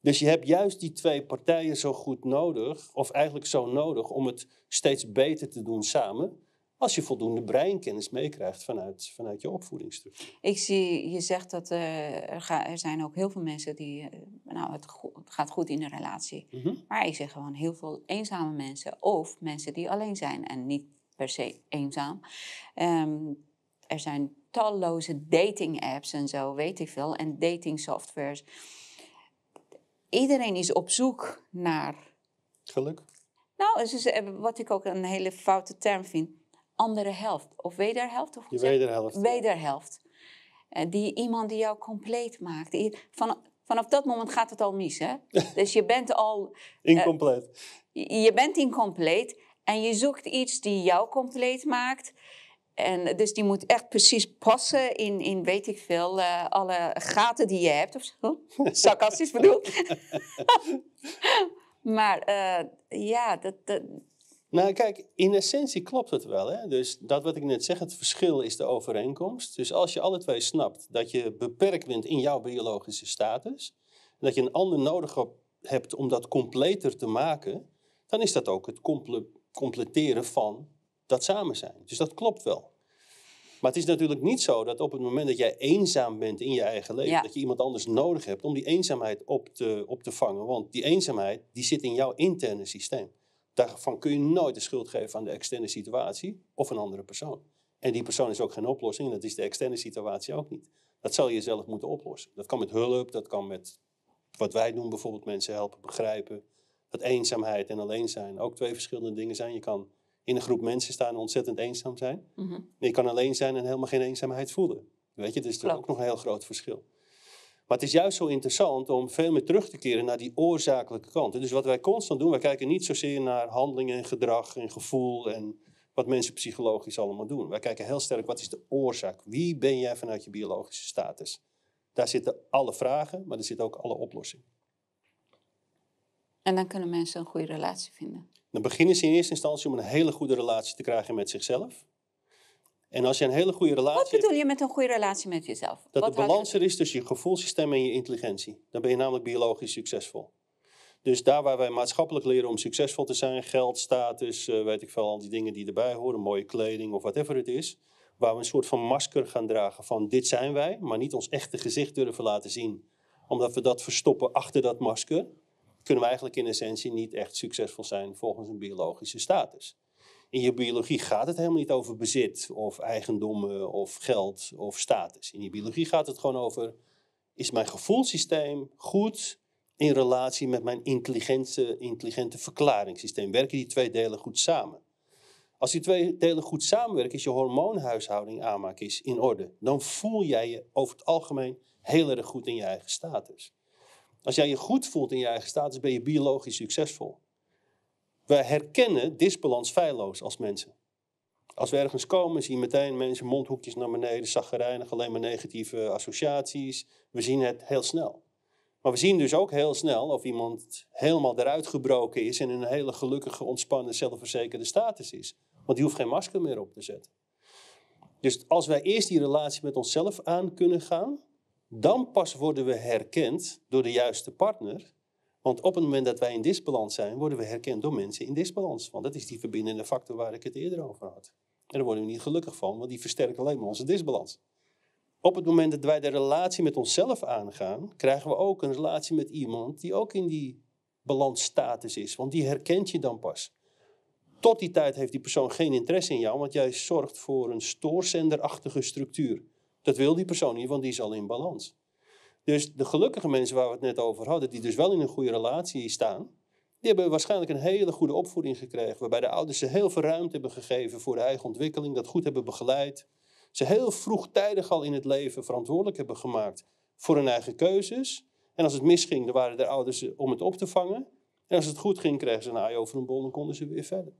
Dus je hebt juist die twee partijen zo goed nodig, of eigenlijk zo nodig, om het steeds beter te doen samen. Als je voldoende breinkennis meekrijgt vanuit, vanuit je opvoedingsstructuur. Ik zie, je zegt dat eh, er, ga- er zijn ook heel veel mensen die, eh, nou, het, go- het gaat goed in de relatie. Mhm. Maar ik zeg gewoon heel veel eenzame mensen of mensen die alleen zijn en niet per se eenzaam. Ehm, er zijn talloze dating apps en zo, weet ik veel, en dating softwares. Iedereen is op zoek naar, Geluk. nou, eh, wat ik ook een hele foute term vind, andere helft of wederhelft. Of Je wederhelft. wederhelft. Eh, die, iemand die jou compleet maakt. Die, van, vanaf dat moment gaat het al mis. Hè? dus je bent al Incompleet. je je bent incompleet en je zoekt iets die jou compleet maakt. En dus die moet echt precies passen in, in weet ik veel, eh, alle gaten die je hebt of zo. Sarcastisch bedoeld. maar eh, ja, dat, dat, Nou, kijk, in essentie klopt het wel. Hè? Dus dat wat ik net zeg, het verschil is de overeenkomst. Dus als je alle twee snapt dat je beperkt bent in jouw biologische status, en dat je een ander nodig heb- hebt om dat completer te maken, dan is dat ook het comple- completeren van dat samen zijn. Dus dat klopt wel. Maar het is natuurlijk niet zo dat op het moment dat jij eenzaam bent in je eigen leven, Ja. dat je iemand anders nodig hebt om die eenzaamheid op te, op te vangen. Want die eenzaamheid, die zit in jouw interne systeem. Daarvan kun je nooit de schuld geven aan de externe situatie of een andere persoon. En die persoon is ook geen oplossing en dat is de externe situatie ook niet. Dat zal je zelf moeten oplossen. Dat kan met hulp, dat kan met wat wij doen, bijvoorbeeld mensen helpen begrijpen. Dat eenzaamheid en alleen zijn ook twee verschillende dingen zijn. Je kan in een groep mensen staan en ontzettend eenzaam zijn. En je kan alleen zijn en helemaal geen eenzaamheid voelen. Weet je, dus er is ook nog een heel groot verschil. Maar het is juist zo interessant om veel meer terug te keren naar die oorzakelijke kant. Dus wat wij constant doen, wij kijken niet zozeer naar handelingen en gedrag en gevoel en wat mensen psychologisch allemaal doen. Wij kijken heel sterk, wat is de oorzaak? Wie ben jij vanuit je biologische status? Daar zitten alle vragen, maar er zitten ook alle oplossingen. En dan kunnen mensen een goede relatie vinden. Dan beginnen ze in eerste instantie om een hele goede relatie te krijgen met zichzelf. En als je een hele goede relatie Wat bedoel je met een goede relatie met jezelf? Dat Wat de balans er is tussen je gevoelssysteem en je intelligentie. Dan ben je namelijk biologisch succesvol. Dus daar waar wij maatschappelijk leren om succesvol te zijn, geld, status, eh, weet ik veel, al die dingen die erbij horen, mooie kleding of whatever het is, waar we een soort van masker gaan dragen van dit zijn wij, maar niet ons echte gezicht durven laten zien, omdat we dat verstoppen achter dat masker, kunnen we eigenlijk in essentie niet echt succesvol zijn volgens een biologische status. In je biologie gaat het helemaal niet over bezit of eigendommen of geld of status. In je biologie gaat het gewoon over, is mijn gevoelssysteem goed in relatie met mijn intelligente, intelligente verklaringssysteem? Werken die twee delen goed samen? Als die twee delen goed samenwerken, is je hormoonhuishouding aanmaak is in orde. Dan voel jij je over het algemeen heel erg goed in je eigen status. Als jij je goed voelt in je eigen status, ben je biologisch succesvol. We herkennen disbalans feilloos als mensen. Als we ergens komen, zien meteen mensen mondhoekjes naar beneden, zaggerijnig, alleen maar negatieve associaties. We zien het heel snel. Maar we zien dus ook heel snel of iemand helemaal eruit gebroken is en in een hele gelukkige, ontspannen, zelfverzekerde status is. Want die hoeft geen masker meer op te zetten. Dus als wij eerst die relatie met onszelf aan kunnen gaan, dan pas worden we herkend door de juiste partner. Want op het moment dat wij in disbalans zijn, worden we herkend door mensen in disbalans. Want dat is die verbindende factor waar ik het eerder over had. En daar worden we niet gelukkig van, want die versterkt alleen maar onze disbalans. Op het moment dat wij de relatie met onszelf aangaan, krijgen we ook een relatie met iemand die ook in die balansstatus is. Want die herkent je dan pas. Tot die tijd heeft die persoon geen interesse in jou, want jij zorgt voor een stoorzenderachtige structuur. Dat wil die persoon niet, want die is al in balans. Dus de gelukkige mensen waar we het net over hadden, die dus wel in een goede relatie staan, Die hebben waarschijnlijk een hele goede opvoeding gekregen, waarbij de ouders ze heel veel ruimte hebben gegeven voor de eigen ontwikkeling, dat goed hebben begeleid. Ze heel vroegtijdig al in het leven verantwoordelijk hebben gemaakt voor hun eigen keuzes. En als het misging, dan waren de ouders om het op te vangen. En als het goed ging, kregen ze een aai over een bol en konden ze weer verder.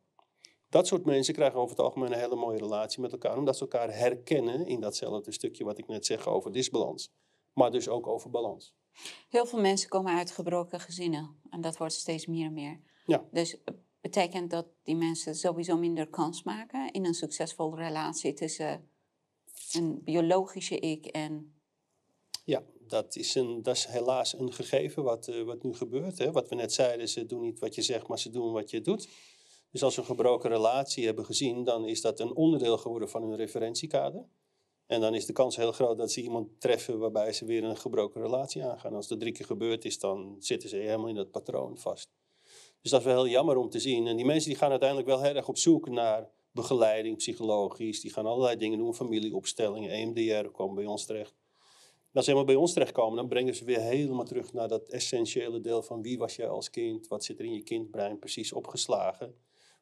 Dat soort mensen krijgen over het algemeen een hele mooie relatie met elkaar, omdat ze elkaar herkennen in datzelfde stukje wat ik net zeg over disbalans. Maar dus ook over balans. Heel veel mensen komen uit gebroken gezinnen en dat wordt steeds meer en meer. Ja. Dus betekent dat die mensen sowieso minder kans maken in een succesvolle relatie tussen een biologische ik en. Ja, dat is, een, dat is helaas een gegeven wat, uh, wat nu gebeurt. Hè? Wat we net zeiden, ze doen niet wat je zegt, maar ze doen wat je doet. Dus als we een gebroken relatie hebben gezien, dan is dat een onderdeel geworden van hun referentiekader. En dan is de kans heel groot dat ze iemand treffen waarbij ze weer een gebroken relatie aangaan. Als dat drie keer gebeurd is, dan zitten ze helemaal in dat patroon vast. Dus dat is wel heel jammer om te zien. En die mensen die gaan uiteindelijk wel heel erg op zoek naar begeleiding, psychologisch. Die gaan allerlei dingen doen, familieopstellingen, EMDR komen bij ons terecht. Als ze helemaal bij ons terechtkomen, dan brengen ze weer helemaal terug naar dat essentiële deel van wie was jij als kind? Wat zit er in je kindbrein precies opgeslagen?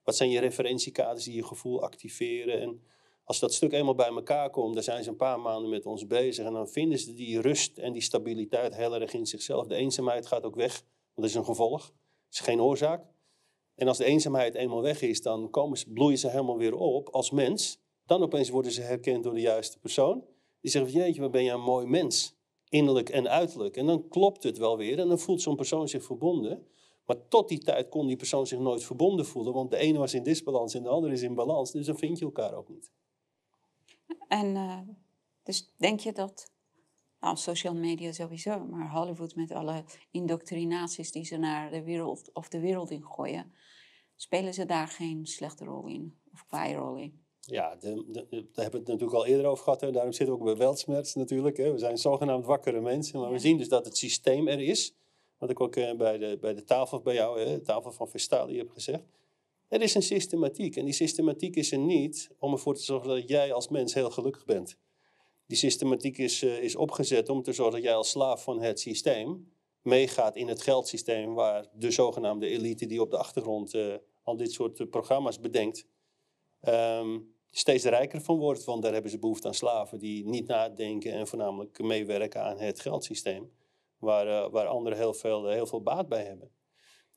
Wat zijn je referentiekaders die je gevoel activeren? En als dat stuk eenmaal bij elkaar komt, dan zijn ze een paar maanden met ons bezig. En dan vinden ze die rust en die stabiliteit heel erg in zichzelf. De eenzaamheid gaat ook weg, want dat is een gevolg. Het is geen oorzaak. En als de eenzaamheid eenmaal weg is, dan komen ze, bloeien ze helemaal weer op als mens. Dan opeens worden ze herkend door de juiste persoon. Die zegt, jeetje, wat ben je een mooi mens. Innerlijk en uiterlijk. En dan klopt het wel weer en dan voelt zo'n persoon zich verbonden. Maar tot die tijd kon die persoon zich nooit verbonden voelen. Want de ene was in disbalans en de andere is in balans. Dus dan vind je elkaar ook niet. En uh, dus denk je dat, nou, social media sowieso, maar Hollywood met alle indoctrinaties die ze naar de wereld of de wereld in gooien, spelen ze daar geen slechte rol in of qua rol in? Ja, de, de, daar hebben we het natuurlijk al eerder over gehad. Hè. Daarom zitten we ook bij Weltsmerts natuurlijk. Hè. We zijn zogenaamd wakkere mensen. Maar we zien dus dat het systeem er is. Wat ik ook eh, bij, de, bij de tafel bij jou, hè, de tafel van Vestali heb gezegd. Er is een systematiek. En die systematiek is er niet om ervoor te zorgen dat jij als mens heel gelukkig bent. Die systematiek is, uh, is opgezet om te zorgen dat jij als slaaf van het systeem meegaat in het geldsysteem waar de zogenaamde elite die op de achtergrond uh, al dit soort uh, programma's bedenkt, um, steeds rijker van wordt. Want daar hebben ze behoefte aan slaven die niet nadenken en voornamelijk meewerken aan het geldsysteem. Waar, waar anderen heel veel, heel veel baat bij hebben.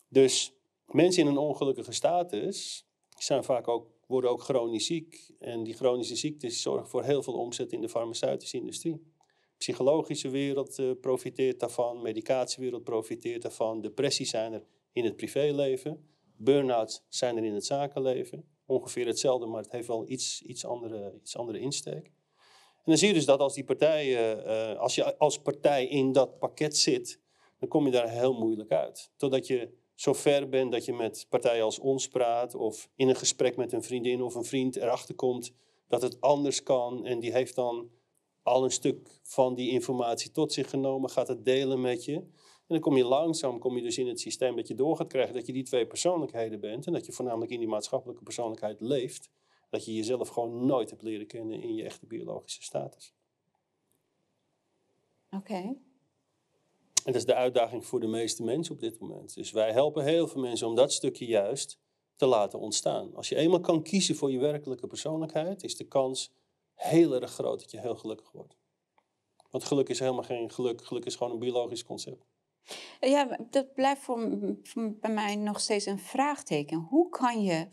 Dus mensen in een ongelukkige status zijn vaak ook, worden ook chronisch ziek. En die chronische ziektes zorgen voor heel veel omzet in de farmaceutische industrie. De psychologische wereld uh, profiteert daarvan, medicatiewereld profiteert daarvan, depressies zijn er in het privéleven, burn-outs zijn er in het zakenleven. Ongeveer hetzelfde, maar het heeft wel iets, iets, andere, iets andere insteek. En dan zie je dus dat als die partijen, uh, als je als partij in dat pakket zit, dan kom je daar heel moeilijk uit. Totdat je zo ver bent dat je met partijen als ons praat of in een gesprek met een vriendin of een vriend erachter komt dat het anders kan en die heeft dan al een stuk van die informatie tot zich genomen, gaat het delen met je. En dan kom je langzaam kom je dus in het systeem dat je door gaat krijgen dat je die twee persoonlijkheden bent en dat je voornamelijk in die maatschappelijke persoonlijkheid leeft. Dat je jezelf gewoon nooit hebt leren kennen in je echte biologische status. Oké. Okay. En dat is de uitdaging voor de meeste mensen op dit moment. Dus wij helpen heel veel mensen om dat stukje juist te laten ontstaan. Als je eenmaal kan kiezen voor je werkelijke persoonlijkheid, is de kans heel erg groot dat je heel gelukkig wordt. Want geluk is helemaal geen geluk. Geluk is gewoon een biologisch concept. Ja, dat blijft voor, bij mij nog steeds een vraagteken. Hoe kan je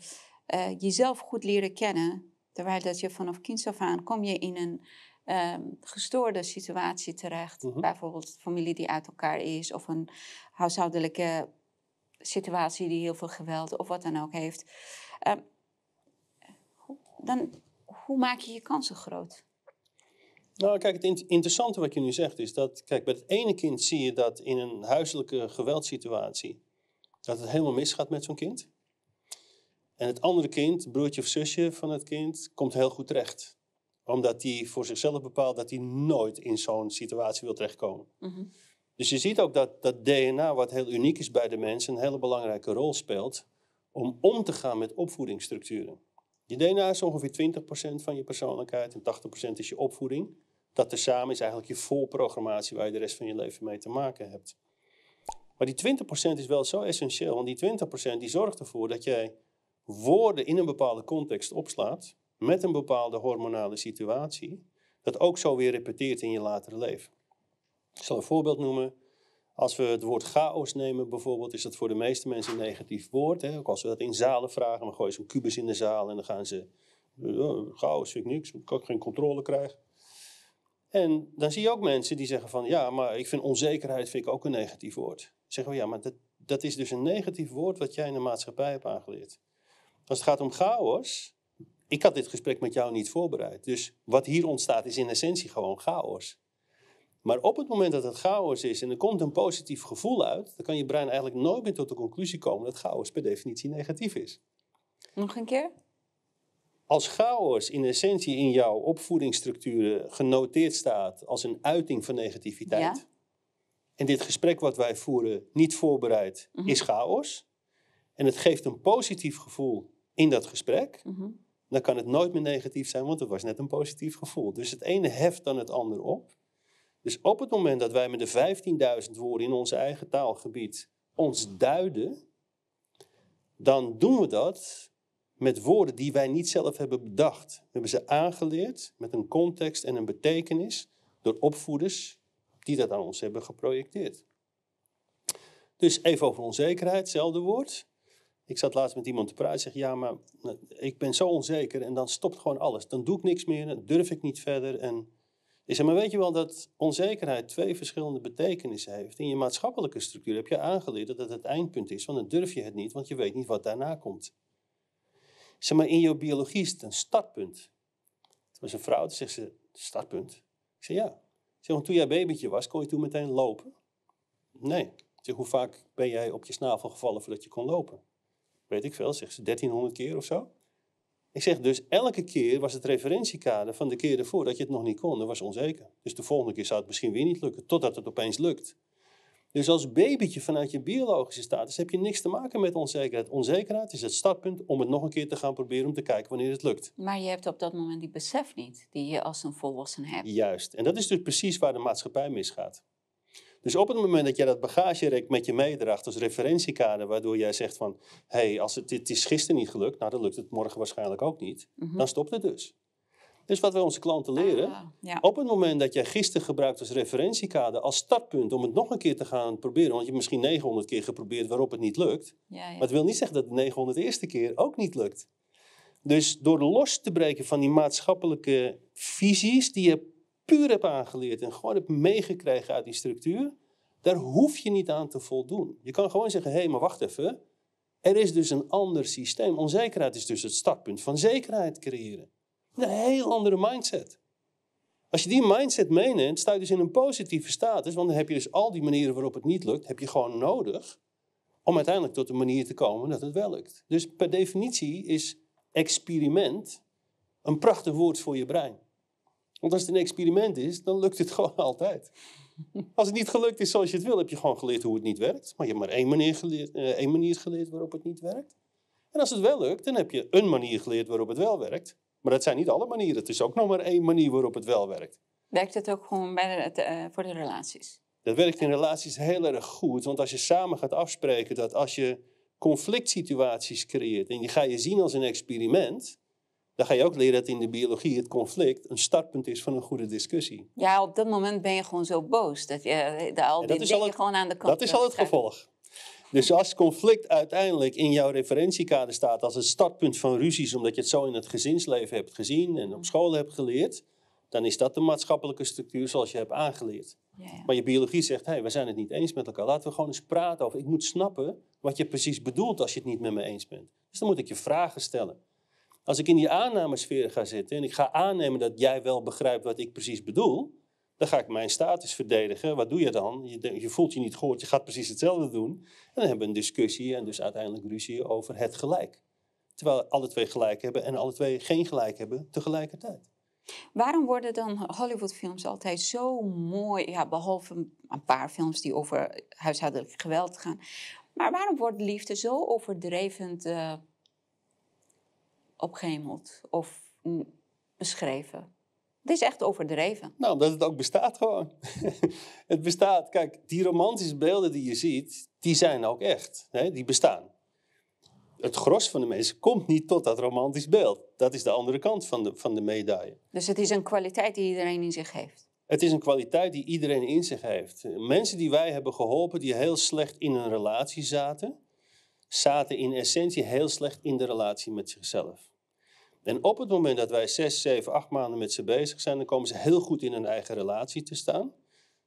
uh, jezelf goed leren kennen, terwijl dat je vanaf kinds af aan kom je in een um, gestoorde situatie terecht. Mm -hmm. Bijvoorbeeld familie die uit elkaar is of een huishoudelijke situatie die heel veel geweld of wat dan ook heeft. Um, dan, hoe maak je je kansen groot? Nou, kijk, het interessante wat je nu zegt is dat, kijk, bij het ene kind zie je dat in een huiselijke geweldsituatie, dat het helemaal misgaat met zo'n kind. En het andere kind, broertje of zusje van het kind, komt heel goed terecht omdat hij voor zichzelf bepaalt dat hij nooit in zo'n situatie wil terechtkomen. Mm -hmm. Dus je ziet ook dat dat DNA, wat heel uniek is bij de mensen, een hele belangrijke rol speelt om om te gaan met opvoedingsstructuren. Je DNA is ongeveer 20% van je persoonlijkheid en 80% is je opvoeding. Dat tezamen is eigenlijk je volprogrammatie waar je de rest van je leven mee te maken hebt. Maar die 20% is wel zo essentieel, want die 20% die zorgt ervoor dat jij woorden in een bepaalde context opslaat, met een bepaalde hormonale situatie, dat ook zo weer repeteert in je latere leven. Ik zal een voorbeeld noemen. Als we het woord chaos nemen bijvoorbeeld, is dat voor de meeste mensen een negatief woord. Hè? Ook als we dat in zalen vragen, dan gooien ze een kubus in de zaal en dan gaan ze... chaos vind ik niks, kan ik geen controle krijgen. En dan zie je ook mensen die zeggen van, ja, maar ik vind onzekerheid vind ik ook een negatief woord. zeggen we, ja, maar dat, dat is dus een negatief woord wat jij in de maatschappij hebt aangeleerd. Als het gaat om chaos, ik had dit gesprek met jou niet voorbereid. Dus wat hier ontstaat is in essentie gewoon chaos. Maar op het moment dat het chaos is en er komt een positief gevoel uit, dan kan je brein eigenlijk nooit meer tot de conclusie komen dat chaos per definitie negatief is. Nog een keer? Als chaos in essentie in jouw opvoedingsstructuren genoteerd staat als een uiting van negativiteit, en dit gesprek wat wij voeren niet voorbereid mhm. is chaos, en het geeft een positief gevoel in dat gesprek, mhm. Dan kan het nooit meer negatief zijn, want het was net een positief gevoel. Dus het ene heft dan het ander op. Dus op het moment dat wij met de 15.000 woorden in ons eigen taalgebied ons duiden, dan doen we dat met woorden die wij niet zelf hebben bedacht. We hebben ze aangeleerd met een context en een betekenis door opvoeders die dat aan ons hebben geprojecteerd. Dus even over onzekerheid, hetzelfde woord. Ik zat laatst met iemand te praten zeg ja, maar nou, ik ben zo onzeker en dan stopt gewoon alles. Dan doe ik niks meer, dan durf ik niet verder. En ik zeg, maar weet je wel dat onzekerheid twee verschillende betekenissen heeft? In je maatschappelijke structuur heb je aangeleerd dat het het eindpunt is, want dan durf je het niet, want je weet niet wat daarna komt. zeg, maar in jouw biologie is het een startpunt. Het was een vrouw, toen zegt ze, startpunt? Ik zeg, ja. Ik zeg, toen jij babytje was, kon je toen meteen lopen? Nee. Ik zeg, hoe vaak ben jij op je snavel gevallen voordat je kon lopen? Weet ik veel, zegt ze 1300 keer of zo. Ik zeg dus, elke keer was het referentiekader van de keer ervoor dat je het nog niet kon, dat was onzeker. Dus de volgende keer zou het misschien weer niet lukken, totdat het opeens lukt. Dus als babytje vanuit je biologische status heb je niks te maken met onzekerheid. Onzekerheid is het startpunt om het nog een keer te gaan proberen om te kijken wanneer het lukt. Maar je hebt op dat moment die besef niet die je als een volwassene hebt. Juist. En dat is dus precies waar de maatschappij misgaat. Dus op het moment dat jij dat bagagerek met je meedraagt als referentiekader, waardoor jij zegt van, hé, hey, als het, het is gisteren niet gelukt, nou dan lukt het morgen waarschijnlijk ook niet, mhm. dan stopt het dus. Dus wat wij onze klanten leren, ah, op het moment dat jij gisteren gebruikt als referentiekader, als startpunt om het nog een keer te gaan proberen, want je hebt misschien 900 keer geprobeerd waarop het niet lukt, ja, ja. maar het wil niet zeggen dat de 900 eerste keer ook niet lukt. Dus door los te breken van die maatschappelijke visies die je puur heb aangeleerd en gewoon heb meegekregen uit die structuur, daar hoef je niet aan te voldoen. Je kan gewoon zeggen, hé, hey, maar wacht even. Er is dus een ander systeem. Onzekerheid is dus het startpunt van zekerheid creëren. Een heel andere mindset. Als je die mindset meeneemt, sta je dus in een positieve status, want dan heb je dus al die manieren waarop het niet lukt, heb je gewoon nodig om uiteindelijk tot een manier te komen dat het wel lukt. Dus per definitie is experiment een prachtig woord voor je brein. Want als het een experiment is, dan lukt het gewoon altijd. Als het niet gelukt is zoals je het wil, heb je gewoon geleerd hoe het niet werkt. Maar je hebt maar één manier geleerd, eh, één manier geleerd waarop het niet werkt. En als het wel lukt, dan heb je een manier geleerd waarop het wel werkt. Maar dat zijn niet alle manieren. Het is ook nog maar één manier waarop het wel werkt. Werkt het ook gewoon bij de, uh, voor de relaties? Dat werkt in relaties heel erg goed. Want als je samen gaat afspreken dat als je conflict situaties creëert en die ga je zien als een experiment, dan ga je ook leren dat in de biologie het conflict een startpunt is van een goede discussie. Ja, op dat moment ben je gewoon zo boos. Dat je de, al die dingen gewoon aan de kant Dat is al het gevolg. Dus als conflict uiteindelijk in jouw referentiekader staat als een startpunt van ruzies, omdat je het zo in het gezinsleven hebt gezien en op school hebt geleerd, dan is dat de maatschappelijke structuur zoals je hebt aangeleerd. Ja, ja. Maar je biologie zegt, hé, hey, we zijn het niet eens met elkaar. Laten we gewoon eens praten over. Ik moet snappen wat je precies bedoelt als je het niet met me eens bent. Dus dan moet ik je vragen stellen. Als ik in die aannamesfeer ga zitten en ik ga aannemen dat jij wel begrijpt wat ik precies bedoel, dan ga ik mijn status verdedigen. Wat doe je dan? Je, je, voelt je niet gehoord, je gaat precies hetzelfde doen. En dan hebben we een discussie en dus uiteindelijk ruzie over het gelijk. Terwijl alle twee gelijk hebben en alle twee geen gelijk hebben tegelijkertijd. Waarom worden dan Hollywoodfilms altijd zo mooi, ja, behalve een paar films die over huishoudelijk geweld gaan, maar waarom wordt liefde zo overdreven uh, opgehemeld of beschreven? Het is echt overdreven. Nou, omdat het ook bestaat gewoon. het bestaat. Kijk, die romantische beelden die je ziet, die zijn ook echt. Hè? Die bestaan. Het gros van de mensen komt niet tot dat romantisch beeld. Dat is de andere kant van de, van de medaille. Dus het is een kwaliteit die iedereen in zich heeft. Het is een kwaliteit die iedereen in zich heeft. Mensen die wij hebben geholpen, die heel slecht in een relatie zaten, zaten in essentie heel slecht in de relatie met zichzelf. En op het moment dat wij zes, zeven, acht maanden met ze bezig zijn, dan komen ze heel goed in hun eigen relatie te staan.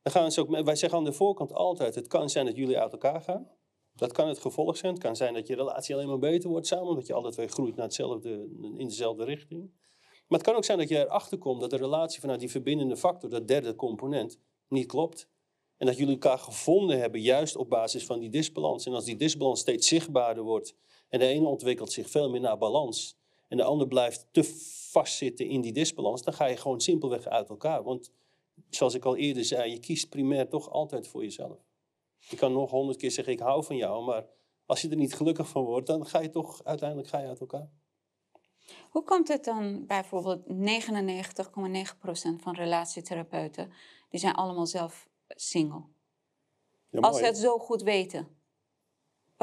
Dan gaan ze ook, wij zeggen aan de voorkant altijd, het kan zijn dat jullie uit elkaar gaan. Dat kan het gevolg zijn. Het kan zijn dat je relatie alleen maar beter wordt samen, omdat je alle twee groeit naar hetzelfde, in dezelfde richting. Maar het kan ook zijn dat je erachter komt dat de relatie vanuit die verbindende factor, dat derde component, niet klopt. En dat jullie elkaar gevonden hebben juist op basis van die disbalans. En als die disbalans steeds zichtbaarder wordt en de ene ontwikkelt zich veel meer naar balans en de ander blijft te vastzitten in die disbalans, dan ga je gewoon simpelweg uit elkaar. Want zoals ik al eerder zei, je kiest primair toch altijd voor jezelf. Je kan nog honderd keer zeggen, ik hou van jou, maar als je er niet gelukkig van wordt, dan ga je toch uiteindelijk ga je uit elkaar. Hoe komt het dan bijvoorbeeld 99,9% van relatietherapeuten, die zijn allemaal zelf single? Ja, Als ze het zo goed weten.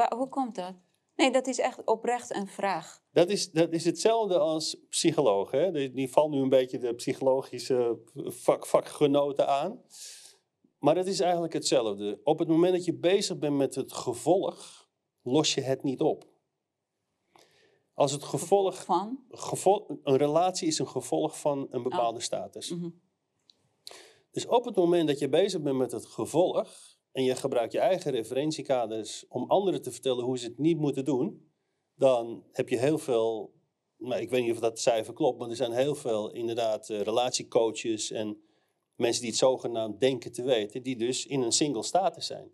hoe komt dat? Nee, dat is echt oprecht een vraag. Dat is, dat is hetzelfde als psycholoog. Hè? Die, die valt nu een beetje de psychologische vak, vakgenoten aan. Maar het is eigenlijk hetzelfde. Op het moment dat je bezig bent met het gevolg, los je het niet op. Als het gevolg van? een relatie is een gevolg van een bepaalde oh. status. Mhm. Dus op het moment dat je bezig bent met het gevolg en je gebruikt je eigen referentiekaders om anderen te vertellen hoe ze het niet moeten doen, dan heb je heel veel, nou, ik weet niet of dat cijfer klopt, maar er zijn heel veel inderdaad uh, relatiecoaches en mensen die het zogenaamd denken te weten, die dus in een single status zijn.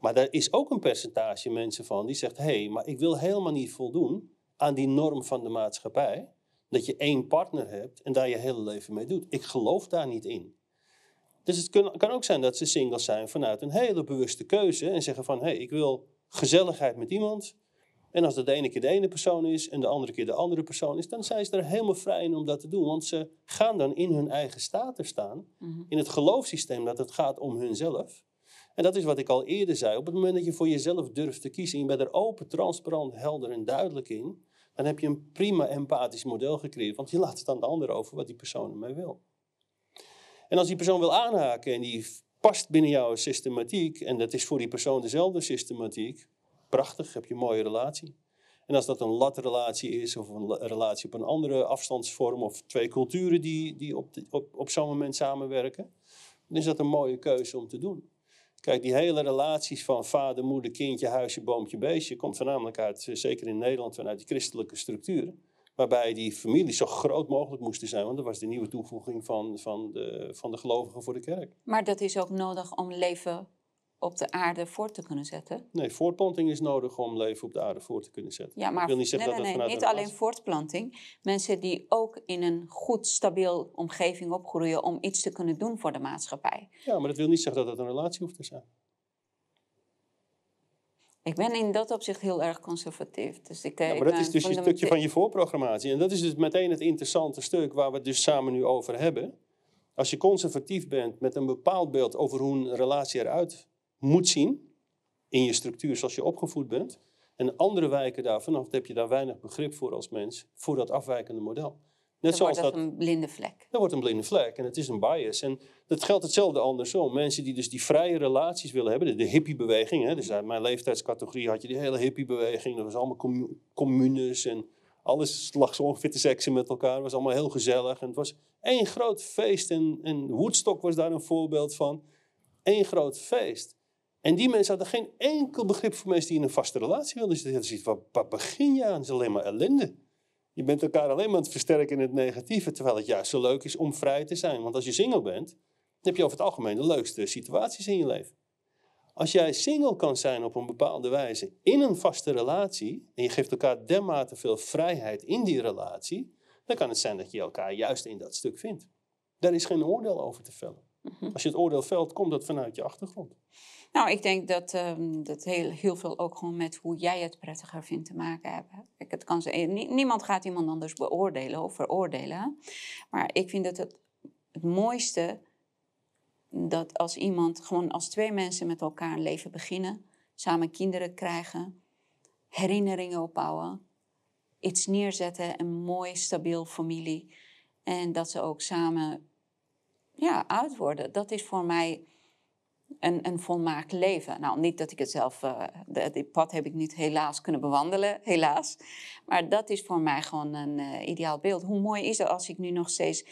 Maar daar is ook een percentage mensen van die zegt: hé, hey, maar ik wil helemaal niet voldoen aan die norm van de maatschappij. Dat je één partner hebt en daar je hele leven mee doet. Ik geloof daar niet in. Dus het kan, kan ook zijn dat ze singles zijn vanuit een hele bewuste keuze en zeggen van hé, hey, ik wil gezelligheid met iemand. En als dat de ene keer de ene persoon is en de andere keer de andere persoon is, dan zijn ze er helemaal vrij in om dat te doen. Want ze gaan dan in hun eigen status staan, mhm. in het geloofssysteem dat het gaat om hunzelf. En dat is wat ik al eerder zei. Op het moment dat je voor jezelf durft te kiezen en je bent er open, transparant, helder en duidelijk in, dan heb je een prima empathisch model gecreëerd. Want je laat het aan de ander over wat die persoon ermee wil. En als die persoon wil aanhaken en die past binnen jouw systematiek, en dat is voor die persoon dezelfde systematiek, prachtig, heb je een mooie relatie. En als dat een latrelatie is, of een relatie op een andere afstandsvorm, of twee culturen die, die op, op, op zo'n moment samenwerken, dan is dat een mooie keuze om te doen. Kijk, die hele relaties van vader, moeder, kindje, huisje, boompje, beestje, komt voornamelijk uit, eh, zeker in Nederland, vanuit die christelijke structuren. Waarbij die families zo groot mogelijk moesten zijn, want dat was de nieuwe toevoeging van, van, de, van de gelovigen voor de kerk. Maar dat is ook nodig om leven op de aarde voort te kunnen zetten? Nee, voortplanting is nodig om leven op de aarde voor te kunnen zetten. Ja, maar ik wil niet zeggen nee, nee, dat nee, niet alleen voortplanting. Mensen die ook in een goed, stabiel omgeving opgroeien om iets te kunnen doen voor de maatschappij. Ja, maar dat wil niet zeggen dat het een relatie hoeft te zijn. Ik ben in dat opzicht heel erg conservatief. Dus ik, ja, maar dat is dus een stukje van je voorprogrammatie. En dat is dus meteen het interessante stuk waar we het dus samen nu over hebben. Als je conservatief bent met een bepaald beeld over hoe een relatie eruit moet zien in je structuur zoals je opgevoed bent. En andere wijken daarvan, dan heb je daar weinig begrip voor als mens, voor dat afwijkende model. Net wordt dat een blinde vlek. Dat wordt een blinde vlek en het is een bias. En dat geldt hetzelfde andersom. Mensen die dus die vrije relaties willen hebben, de, hippiebeweging. Hè, dus uit mijn leeftijdscategorie had je die hele hippiebeweging. Dat was allemaal communes en alles lag zo ongeveer te seksen met elkaar. Het was allemaal heel gezellig. En het was één groot feest. En, en Woodstock was daar een voorbeeld van. Eén groot feest. En die mensen hadden geen enkel begrip voor mensen die in een vaste relatie wilden zitten. Ze wat begin je aan? Het is alleen maar ellende. Je bent elkaar alleen maar aan het versterken in het negatieve, terwijl het juist zo leuk is om vrij te zijn. Want als je single bent, dan heb je over het algemeen de leukste situaties in je leven. Als jij single kan zijn op een bepaalde wijze in een vaste relatie, en je geeft elkaar dermate veel vrijheid in die relatie, dan kan het zijn dat je elkaar juist in dat stuk vindt. Daar is geen oordeel over te vellen. Mhm. Als je het oordeel velt, komt dat vanuit je achtergrond. Nou, ik denk dat um, dat heel, heel veel ook gewoon met hoe jij het prettiger vindt te maken hebben. Kijk, het kan, niemand gaat iemand anders beoordelen of veroordelen. Maar ik vind dat het het mooiste dat als iemand, gewoon als twee mensen met elkaar een leven beginnen, samen kinderen krijgen, herinneringen opbouwen, iets neerzetten, een mooi, stabiel familie. En dat ze ook samen ja, oud worden. Dat is voor mij een, een volmaakt leven. Nou, niet dat ik het zelf, uh, pad heb ik niet helaas kunnen bewandelen, helaas. Maar dat is voor mij gewoon een uh, ideaal beeld. Hoe mooi is het als ik nu nog steeds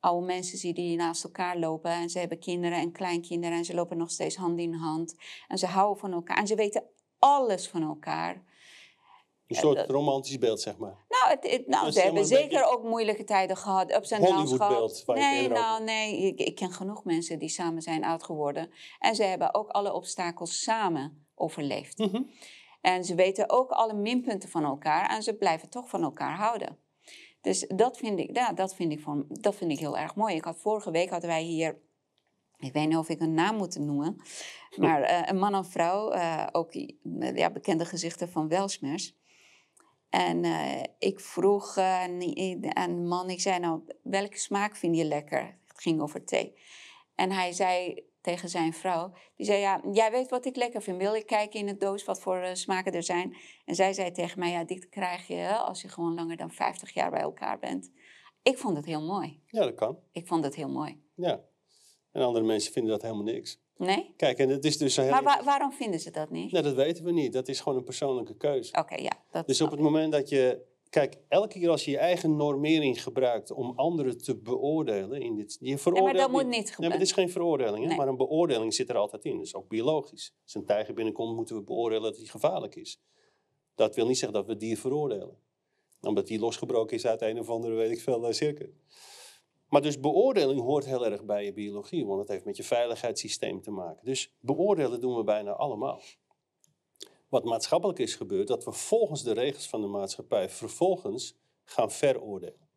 oude mensen zie die naast elkaar lopen en ze hebben kinderen en kleinkinderen en ze lopen nog steeds hand in hand en ze houden van elkaar en ze weten alles van elkaar. Een soort romantisch beeld, zeg maar. Nou, het, het, nou ze hebben zeker ook moeilijke tijden gehad, ups en downs gehad. Nee, nou, nee, ik, ik, ken genoeg mensen die samen zijn oud geworden. En ze hebben ook alle obstakels samen overleefd. Mhm. En ze weten ook alle minpunten van elkaar en ze blijven toch van elkaar houden. Dus dat vind ik, ja, dat vind ik, van, dat vind ik heel erg mooi. Ik had, vorige week hadden wij hier ik weet niet of ik een naam moet noemen, maar uh, een man en vrouw, uh, ook ja, bekende gezichten van Welsmers. En uh, ik vroeg aan een man, ik zei nou, welke smaak vind je lekker? Het ging over thee. En hij zei tegen zijn vrouw, die zei ja, jij weet wat ik lekker vind. Wil ik kijken in het doos wat voor uh, smaken er zijn? En zij zei tegen mij, ja, dit krijg je als je gewoon langer dan 50 jaar bij elkaar bent. Ik vond het heel mooi. Ja, dat kan. Ik vond het heel mooi. Ja. En andere mensen vinden dat helemaal niks. Nee? Kijk, en het is dus... Heel... Maar wa waarom vinden ze dat niet? Nou, dat weten we niet. Dat is gewoon een persoonlijke keuze. Oké, ja. Dat dus op het moment dat je... Kijk, elke keer als je je eigen normering gebruikt om anderen te beoordelen... In dit, je ja, maar dat moet niet gebeuren. Nee, maar dit is geen veroordeling, hè? Nee. maar een beoordeling zit er altijd in. Dat is ook biologisch. Als een tijger binnenkomt, moeten we beoordelen dat hij gevaarlijk is. Dat wil niet zeggen dat we het dier veroordelen. Omdat die losgebroken is uit een of andere, weet ik veel, cirkel. Maar dus beoordeling hoort heel erg bij je biologie, want het heeft met je veiligheidssysteem te maken. Dus beoordelen doen we bijna allemaal. Wat maatschappelijk is gebeurd, dat we volgens de regels van de maatschappij vervolgens gaan veroordelen.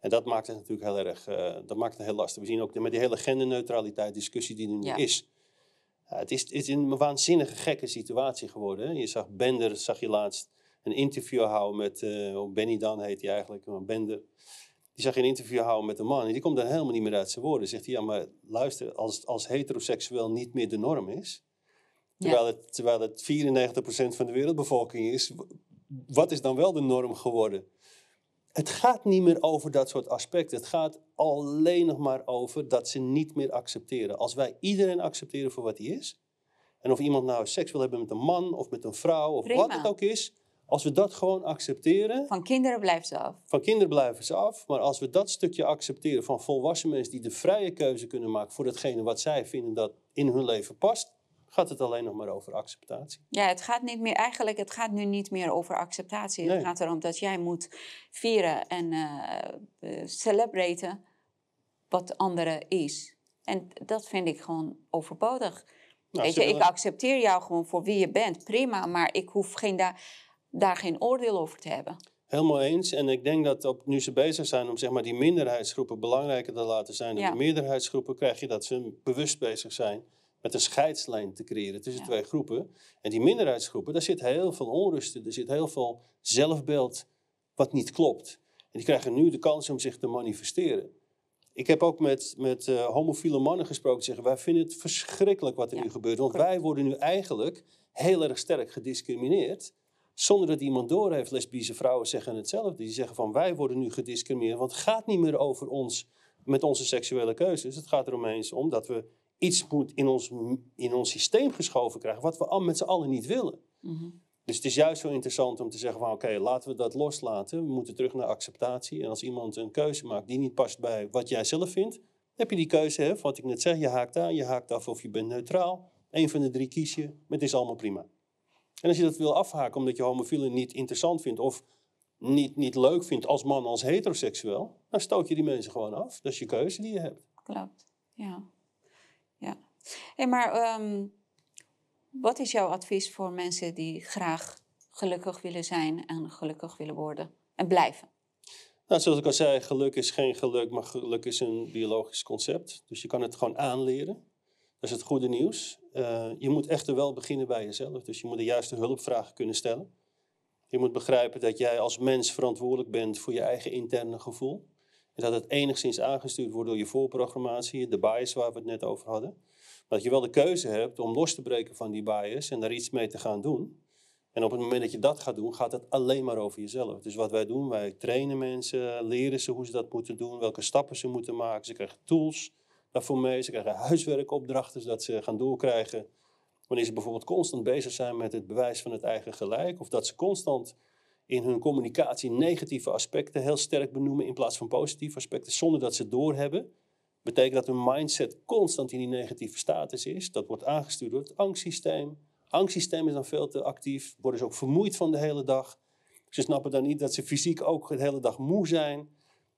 En dat maakt het natuurlijk heel erg uh, dat maakt het heel lastig. We zien ook met die hele genderneutraliteit discussie die er nu Ja. is. Het is. Het is een waanzinnige gekke situatie geworden. Hè? Je zag Bender, zag je laatst een interview houden met, eh, Benny Dan heet hij eigenlijk, maar Bender. Die zag je een interview houden met een man en die komt dan helemaal niet meer uit zijn woorden. Zegt hij, ja maar luister, als, als heteroseksueel niet meer de norm is... Terwijl, het, terwijl het 94% van de wereldbevolking is, wat is dan wel de norm geworden? Het gaat niet meer over dat soort aspecten. Het gaat alleen nog maar over dat ze niet meer accepteren. Als wij iedereen accepteren voor wat hij is, en of iemand nou seks wil hebben met een man of met een vrouw of Prima. wat het ook is, als we dat gewoon accepteren, Van kinderen blijft ze af. van kinderen blijven ze af, maar als we dat stukje accepteren van volwassen mensen die de vrije keuze kunnen maken voor datgene wat zij vinden dat in hun leven past, gaat het alleen nog maar over acceptatie. Ja, het gaat niet meer, eigenlijk, het gaat nu niet meer over acceptatie. Nee. Het gaat erom dat jij moet vieren en eh, celebraten wat andere is. En dat vind ik gewoon overbodig. Nou, Weet je, ik accepteer jou gewoon voor wie je bent, prima, maar ik hoef geen da daar geen oordeel over te hebben. Helemaal eens. En ik denk dat op, nu ze bezig zijn om zeg maar, die minderheidsgroepen belangrijker te laten zijn dan Ja. de meerderheidsgroepen, krijg je dat ze bewust bezig zijn met een scheidslijn te creëren tussen Ja. twee groepen. En die minderheidsgroepen, daar zit heel veel onrust in. Er zit heel veel zelfbeeld wat niet klopt. En die krijgen nu de kans om zich te manifesteren. Ik heb ook met, met eh, homofiele mannen gesproken. Die zeggen, wij vinden het verschrikkelijk wat er Ja, nu gebeurt. Want correct. wij worden nu eigenlijk heel erg sterk gediscrimineerd. Zonder dat iemand doorheeft. Lesbische vrouwen zeggen hetzelfde. Die zeggen van wij worden nu gediscrimineerd. Want het gaat niet meer over ons met onze seksuele keuzes. Het gaat er opeens om dat we iets moet in ons, in ons systeem geschoven krijgen. Wat we al met z'n allen niet willen. Mhm. Dus het is juist zo interessant om te zeggen van oké, laten we dat loslaten. We moeten terug naar acceptatie. En als iemand een keuze maakt die niet past bij wat jij zelf vindt, heb je die keuze, hè, wat ik net zeg, je haakt aan, je haakt af of je bent neutraal. Eén van de drie kies je, maar het is allemaal prima. En als je dat wil afhaken omdat je homofielen niet interessant vindt of niet, niet leuk vindt als man, als heteroseksueel, dan stoot je die mensen gewoon af. Dat is je keuze die je hebt. Klopt, ja. ja. Hey, maar ehm, wat is jouw advies voor mensen die graag gelukkig willen zijn en gelukkig willen worden en blijven? Nou, zoals ik al zei, geluk is geen geluk, maar geluk is een biologisch concept. Dus je kan het gewoon aanleren. Dat is het goede nieuws. Eh, je moet echter wel beginnen bij jezelf. Dus je moet de juiste hulpvragen kunnen stellen. Je moet begrijpen dat jij als mens verantwoordelijk bent voor je eigen interne gevoel. is dat het enigszins aangestuurd wordt door je voorprogrammatie, de bias waar we het net over hadden. Maar dat je wel de keuze hebt om los te breken van die bias en daar iets mee te gaan doen. En op het moment dat je dat gaat doen, gaat het alleen maar over jezelf. Dus wat wij doen, wij trainen mensen, leren ze hoe ze dat moeten doen, welke stappen ze moeten maken. Ze krijgen tools daarvoor mee, ze krijgen huiswerkopdrachten zodat ze gaan doorkrijgen. Wanneer ze bijvoorbeeld constant bezig zijn met het bewijs van het eigen gelijk, of dat ze constant in hun communicatie negatieve aspecten heel sterk benoemen in plaats van positieve aspecten, zonder dat ze het doorhebben. Betekent dat hun mindset constant in die negatieve status is. Dat wordt aangestuurd door het angstsysteem. Angstsysteem is dan veel te actief, worden ze ook vermoeid van de hele dag. Ze snappen dan niet dat ze fysiek ook de hele dag moe zijn.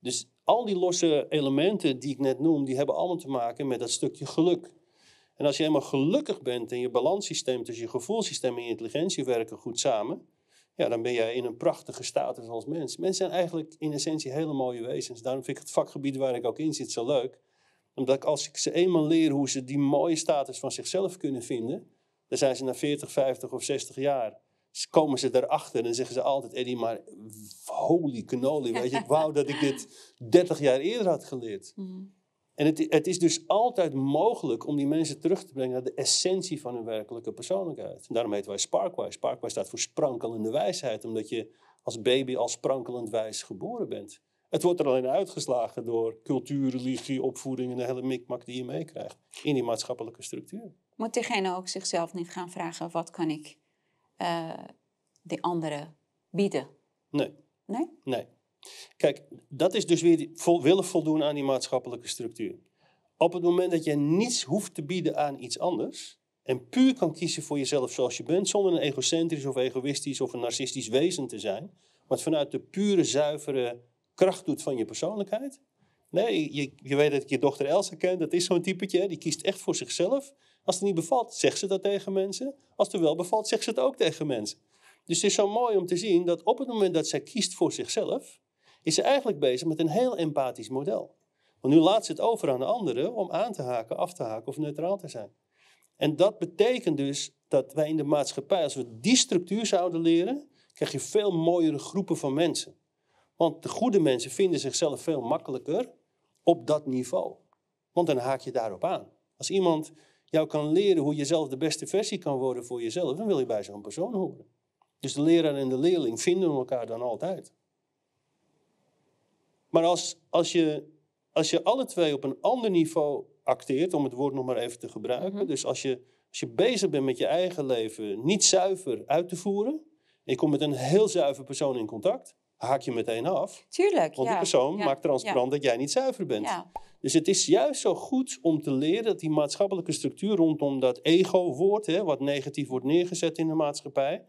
Dus al die losse elementen die ik net noem, die hebben allemaal te maken met dat stukje geluk. En als je helemaal gelukkig bent en je balanssysteem tussen je gevoelssysteem en je intelligentie werken goed samen, ja, dan ben jij in een prachtige status als mens. Mensen zijn eigenlijk in essentie hele mooie wezens. Daarom vind ik het vakgebied waar ik ook in zit zo leuk. Omdat ik, als ik ze eenmaal leer hoe ze die mooie status van zichzelf kunnen vinden, dan zijn ze na 40, 50 of 60 jaar, komen ze erachter en zeggen ze altijd, Eddie, maar holy cannoli, weet je, ik wou dat ik dit 30 jaar eerder had geleerd. Mm. En het, het, is dus altijd mogelijk om die mensen terug te brengen naar de essentie van hun werkelijke persoonlijkheid. En daarom heten wij Sparkwise. Sparkwise staat voor sprankelende wijsheid, omdat je als baby al sprankelend wijs geboren bent. Het wordt er alleen uitgeslagen door cultuur, religie, opvoeding en de hele mikmak die je meekrijgt in die maatschappelijke structuur. Moet diegene ook zichzelf niet gaan vragen, wat kan ik uh, de anderen bieden? Nee. Nee? Nee. Kijk, dat is dus weer vol, willen voldoen aan die maatschappelijke structuur. Op het moment dat je niets hoeft te bieden aan iets anders en puur kan kiezen voor jezelf zoals je bent, zonder een egocentrisch of egoïstisch of een narcistisch wezen te zijn, wat vanuit de pure, zuivere kracht doet van je persoonlijkheid. Nee, je, je weet dat ik je dochter Elsa ken, dat is zo'n typetje, die kiest echt voor zichzelf. Als het niet bevalt, zegt ze dat tegen mensen. Als het wel bevalt, zegt ze het ook tegen mensen. Dus het is zo mooi om te zien dat op het moment dat zij kiest voor zichzelf, is ze eigenlijk bezig met een heel empathisch model. Want nu laat ze het over aan de anderen om aan te haken, af te haken of neutraal te zijn. En dat betekent dus dat wij in de maatschappij, als we die structuur zouden leren, krijg je veel mooiere groepen van mensen. Want de goede mensen vinden zichzelf veel makkelijker op dat niveau. Want dan haak je daarop aan. Als iemand jou kan leren hoe je zelf de beste versie kan worden voor jezelf, dan wil je bij zo'n persoon horen. Dus de leraar en de leerling vinden elkaar dan altijd. Maar als, als, je, als je alle twee op een ander niveau acteert, om het woord nog maar even te gebruiken. Mhm. Dus als je, als je bezig bent met je eigen leven niet zuiver uit te voeren. En je komt met een heel zuiver persoon in contact. Haak je meteen af. Tuurlijk. Want die persoon maakt transparant dat jij niet zuiver bent. Dus het is juist zo goed om te leren dat die maatschappelijke structuur rondom dat ego-woord, wat negatief wordt neergezet in de maatschappij.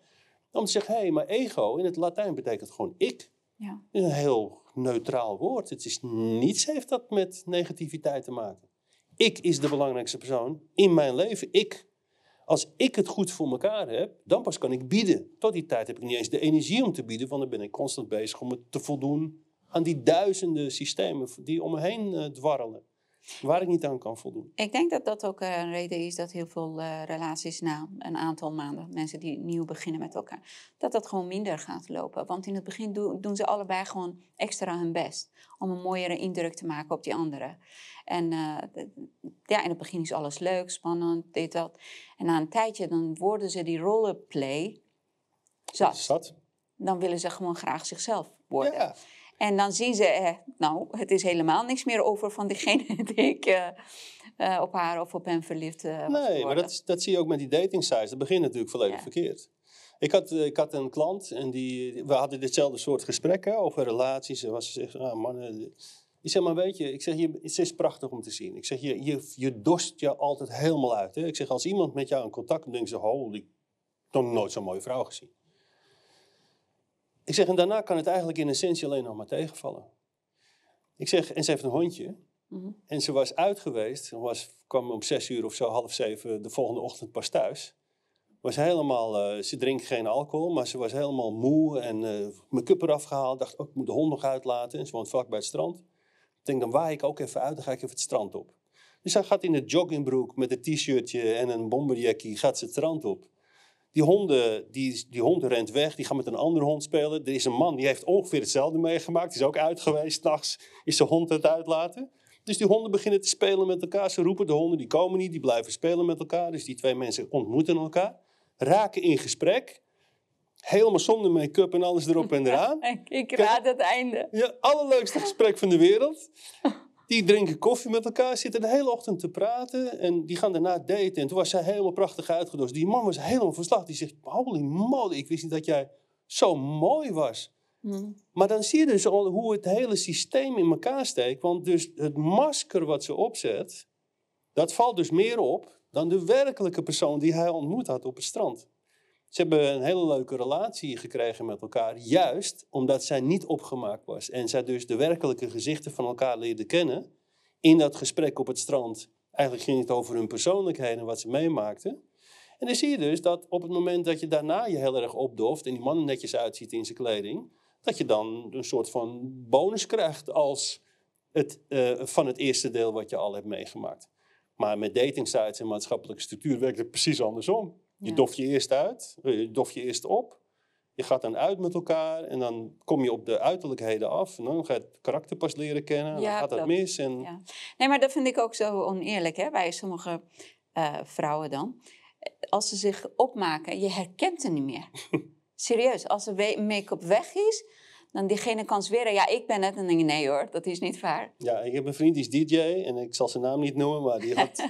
Om te zeggen, hé, hey, maar ego in het Latijn betekent gewoon ik. Ja. is een heel neutraal woord. Het is, niets heeft dat met negativiteit te maken. Ik is de belangrijkste persoon in mijn leven. Ik. Als ik het goed voor elkaar heb, dan pas kan ik bieden. Tot die tijd heb ik niet eens de energie om te bieden, want dan ben ik constant bezig om het te voldoen aan die duizenden systemen die om me heen uh, dwarrelen. Waar ik niet aan kan voldoen. Ik denk dat dat ook een reden is dat heel veel uh, relaties na een aantal maanden, mensen die nieuw beginnen met elkaar, dat dat gewoon minder gaat lopen. Want in het begin doen ze allebei gewoon extra hun best om een mooiere indruk te maken op die andere. En uh, ja, in het begin is alles leuk, spannend, dit, dat. En na een tijdje dan worden ze die rollenplay zat. zat. Dan willen ze gewoon graag zichzelf worden. Ja. En dan zien ze, eh, nou, het is helemaal niks meer over van diegene die ik eh, eh, op haar of op hem verliefd uh, was Nee, maar dat, dat zie je ook met die dating sites. Dat begint natuurlijk volledig verkeerd. Ik had, ik had een klant en die, we hadden ditzelfde soort gesprekken over relaties. En was ze zegt, ah, mannen... Ik zeg, maar weet je, ik zeg, je, het is prachtig om te zien. Ik zeg, je, je, je dorst je altijd helemaal uit. Hè? Ik zeg, als iemand met jou in contact komt, denkt ze, holy, nog nooit zo'n mooie vrouw gezien. Ik zeg, en daarna kan het eigenlijk in essentie alleen nog maar tegenvallen. Ik zeg, en ze heeft een hondje. Mhm. En ze was uit geweest. Ze was, kwam om zes uur of zo, half zeven, de volgende ochtend pas thuis. Was helemaal, uh, ze drinkt geen alcohol, maar ze was helemaal moe en uh, make-up eraf gehaald. Dacht, oh, ik moet de hond nog uitlaten. En ze woont vlak bij het strand. Ik denk, dan waai ik ook even uit, dan ga ik even het strand op. Dus zij gaat in het joggingbroek met een t-shirtje en een bomberjackie, gaat ze het strand op. Die, honden, die, die hond rent weg, die gaat met een andere hond spelen. Er is een man die heeft ongeveer hetzelfde meegemaakt. Die is ook uit geweest. S'nachts is de hond het uitlaten. Dus die honden beginnen te spelen met elkaar. Ze roepen de honden, die komen niet, die blijven spelen met elkaar. Dus die twee mensen ontmoeten elkaar. Raken in gesprek. Helemaal zonder make-up en alles erop en eraan. Ik raad het einde. Ja, allerleukste gesprek van de wereld. Die drinken koffie met elkaar, zitten de hele ochtend te praten. En die gaan daarna daten. En toen was zij helemaal prachtig uitgedost. Die man was helemaal verslag. Die zegt, holy moly, ik wist niet dat jij zo mooi was. Hm. Maar dan zie je dus al hoe het hele systeem in elkaar steekt. Want dus het masker wat ze opzet, dat valt dus meer op dan de werkelijke persoon die hij ontmoet had op het strand. Ze hebben een hele leuke relatie gekregen met elkaar, juist omdat zij niet opgemaakt was. En zij dus de werkelijke gezichten van elkaar leerde kennen in dat gesprek op het strand. Eigenlijk ging het over hun persoonlijkheden en wat ze meemaakten. En dan zie je dus dat op het moment dat je daarna je heel erg opdoft en die man netjes uitziet in zijn kleding, dat je dan een soort van bonus krijgt als het, eh, van het eerste deel wat je al hebt meegemaakt. Maar met datingsites en maatschappelijke structuur werkt het precies andersom. Je Ja. doft je eerst uit, eh, je doft je eerst op. Je gaat dan uit met elkaar en dan kom je op de uiterlijkheden af. En dan ga je het karakter pas leren kennen. Ja, dan gaat dat klopt. mis. En, Ja. Nee, maar dat vind ik ook zo oneerlijk hè, bij sommige eh, vrouwen dan. Als ze zich opmaken, je herkent ze niet meer. Serieus, als de make-up weg is, dan diegene kan zweren, ja, ik ben het. En dan denk je, nee hoor, dat is niet waar. Ja, ik heb een vriend die is DJ en ik zal zijn naam niet noemen, maar die had,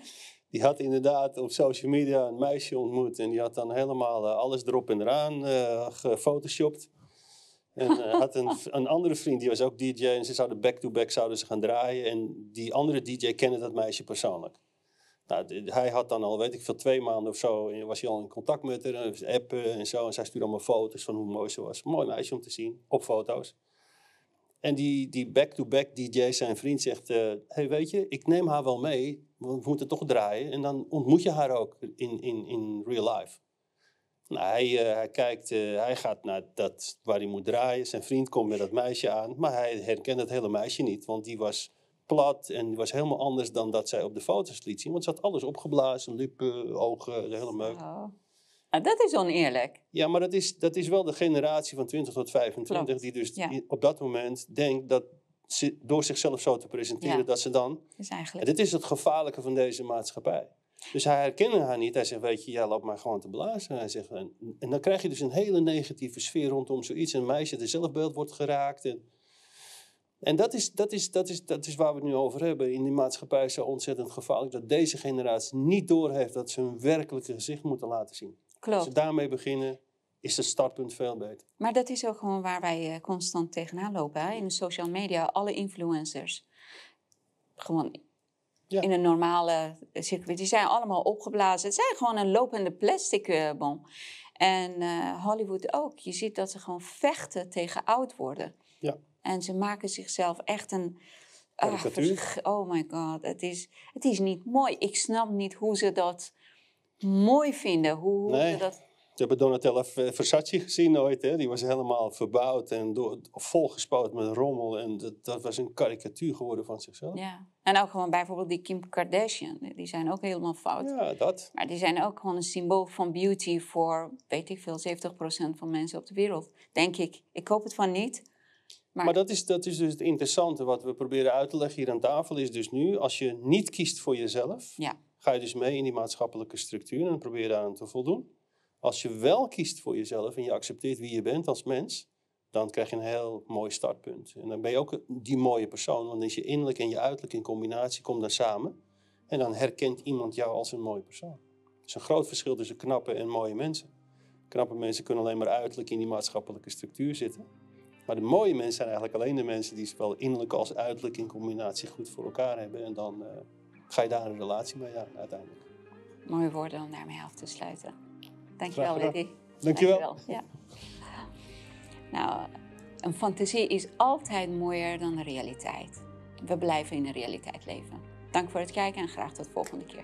die had inderdaad op social media een meisje ontmoet. En die had dan helemaal eh, alles erop en eraan eh gefotoshopt. En eh, had een, een andere vriend, die was ook DJ en ze zouden back-to-back zouden ze gaan draaien. En die andere DJ kende dat meisje persoonlijk. Nou, hij had dan al, weet ik veel, twee maanden of zo, was hij al in contact met haar, en appen en zo. En zij stuurde allemaal foto's van hoe mooi ze was. Mooi meisje om te zien, op foto's. En die, die back-to-back DJ, zijn vriend, zegt: eh, hey, weet je, ik neem haar wel mee, we moeten toch draaien. En dan ontmoet je haar ook in, in, in real life. Nou, hij, eh, hij kijkt, eh, hij gaat naar dat waar hij moet draaien. Zijn vriend komt met dat meisje aan, maar hij herkent het hele meisje niet, want die was plat en die was helemaal anders dan dat zij op de foto's liet zien. Want ze had alles opgeblazen, lippen, ogen, de hele meuk. Oh. Nou, dat is oneerlijk. Ja, maar dat is, dat is wel de generatie van 20 tot 25 Klopt, die dus ja. op dat moment denkt dat door zichzelf zo te presenteren, Ja. dat ze dan... Dat is En eigenlijk... dit is het gevaarlijke van deze maatschappij. Dus hij herkende haar niet. Hij zegt, weet je, jij loopt maar gewoon te blazen. Hij zegt, en, en dan krijg je dus een hele negatieve sfeer rondom zoiets. Een meisje, de zelfbeeld wordt geraakt. En, en dat, is, dat, is, dat, is, dat is waar we het nu over hebben. In die maatschappij is zo ontzettend gevaarlijk dat deze generatie niet doorheeft dat ze hun werkelijke gezicht moeten laten zien. Als Klopt. ze daarmee beginnen, is het startpunt veel beter. Maar dat is ook gewoon waar wij eh, constant tegenaan lopen. Hè? In de social media, alle influencers. Gewoon Ja. in een normale circuit. Die zijn allemaal opgeblazen. Het zijn gewoon een lopende plastic eh, bom. En eh, Hollywood ook. Je ziet dat ze gewoon vechten tegen oud worden. Ja. En ze maken zichzelf echt een... versch- oh my god, het is, het is niet mooi. Ik snap niet hoe ze dat mooi vinden. Hoe, hoe Nee. ze dat... We hebben Donatella V- Versace gezien ooit. Hè? Die was helemaal verbouwd en door, volgespoten met rommel. En dat, dat was een karikatuur geworden van zichzelf. Ja. En ook gewoon bijvoorbeeld die Kim Kardashian. Die zijn ook helemaal fout. Ja, dat. Maar die zijn ook gewoon een symbool van beauty voor, weet ik veel, 70% van mensen op de wereld. Denk ik. Ik hoop het van niet. Maar, Maar dat is, dat is dus het interessante wat we proberen uit te leggen hier aan tafel. Is dus nu, als je niet kiest voor jezelf, Ja. ga je dus mee in die maatschappelijke structuur en probeer daar aan te voldoen. Als je wel kiest voor jezelf en je accepteert wie je bent als mens, dan krijg je een heel mooi startpunt. En dan ben je ook die mooie persoon, want dan is je innerlijk en je uiterlijk in combinatie komt dan samen. En dan herkent iemand jou als een mooie persoon. Er is een groot verschil tussen knappe en mooie mensen. Knappe mensen kunnen alleen maar uiterlijk in die maatschappelijke structuur zitten. Maar de mooie mensen zijn eigenlijk alleen de mensen die zowel innerlijk als uiterlijk in combinatie goed voor elkaar hebben. En dan eh, ga je daar een relatie mee aan uiteindelijk. mooie woorden om daarmee af te sluiten. Dankjewel. Liddy. Dankjewel. Ja. Nou, een fantasie is altijd mooier dan de realiteit. We blijven in de realiteit leven. Dank voor het kijken en graag tot de volgende keer.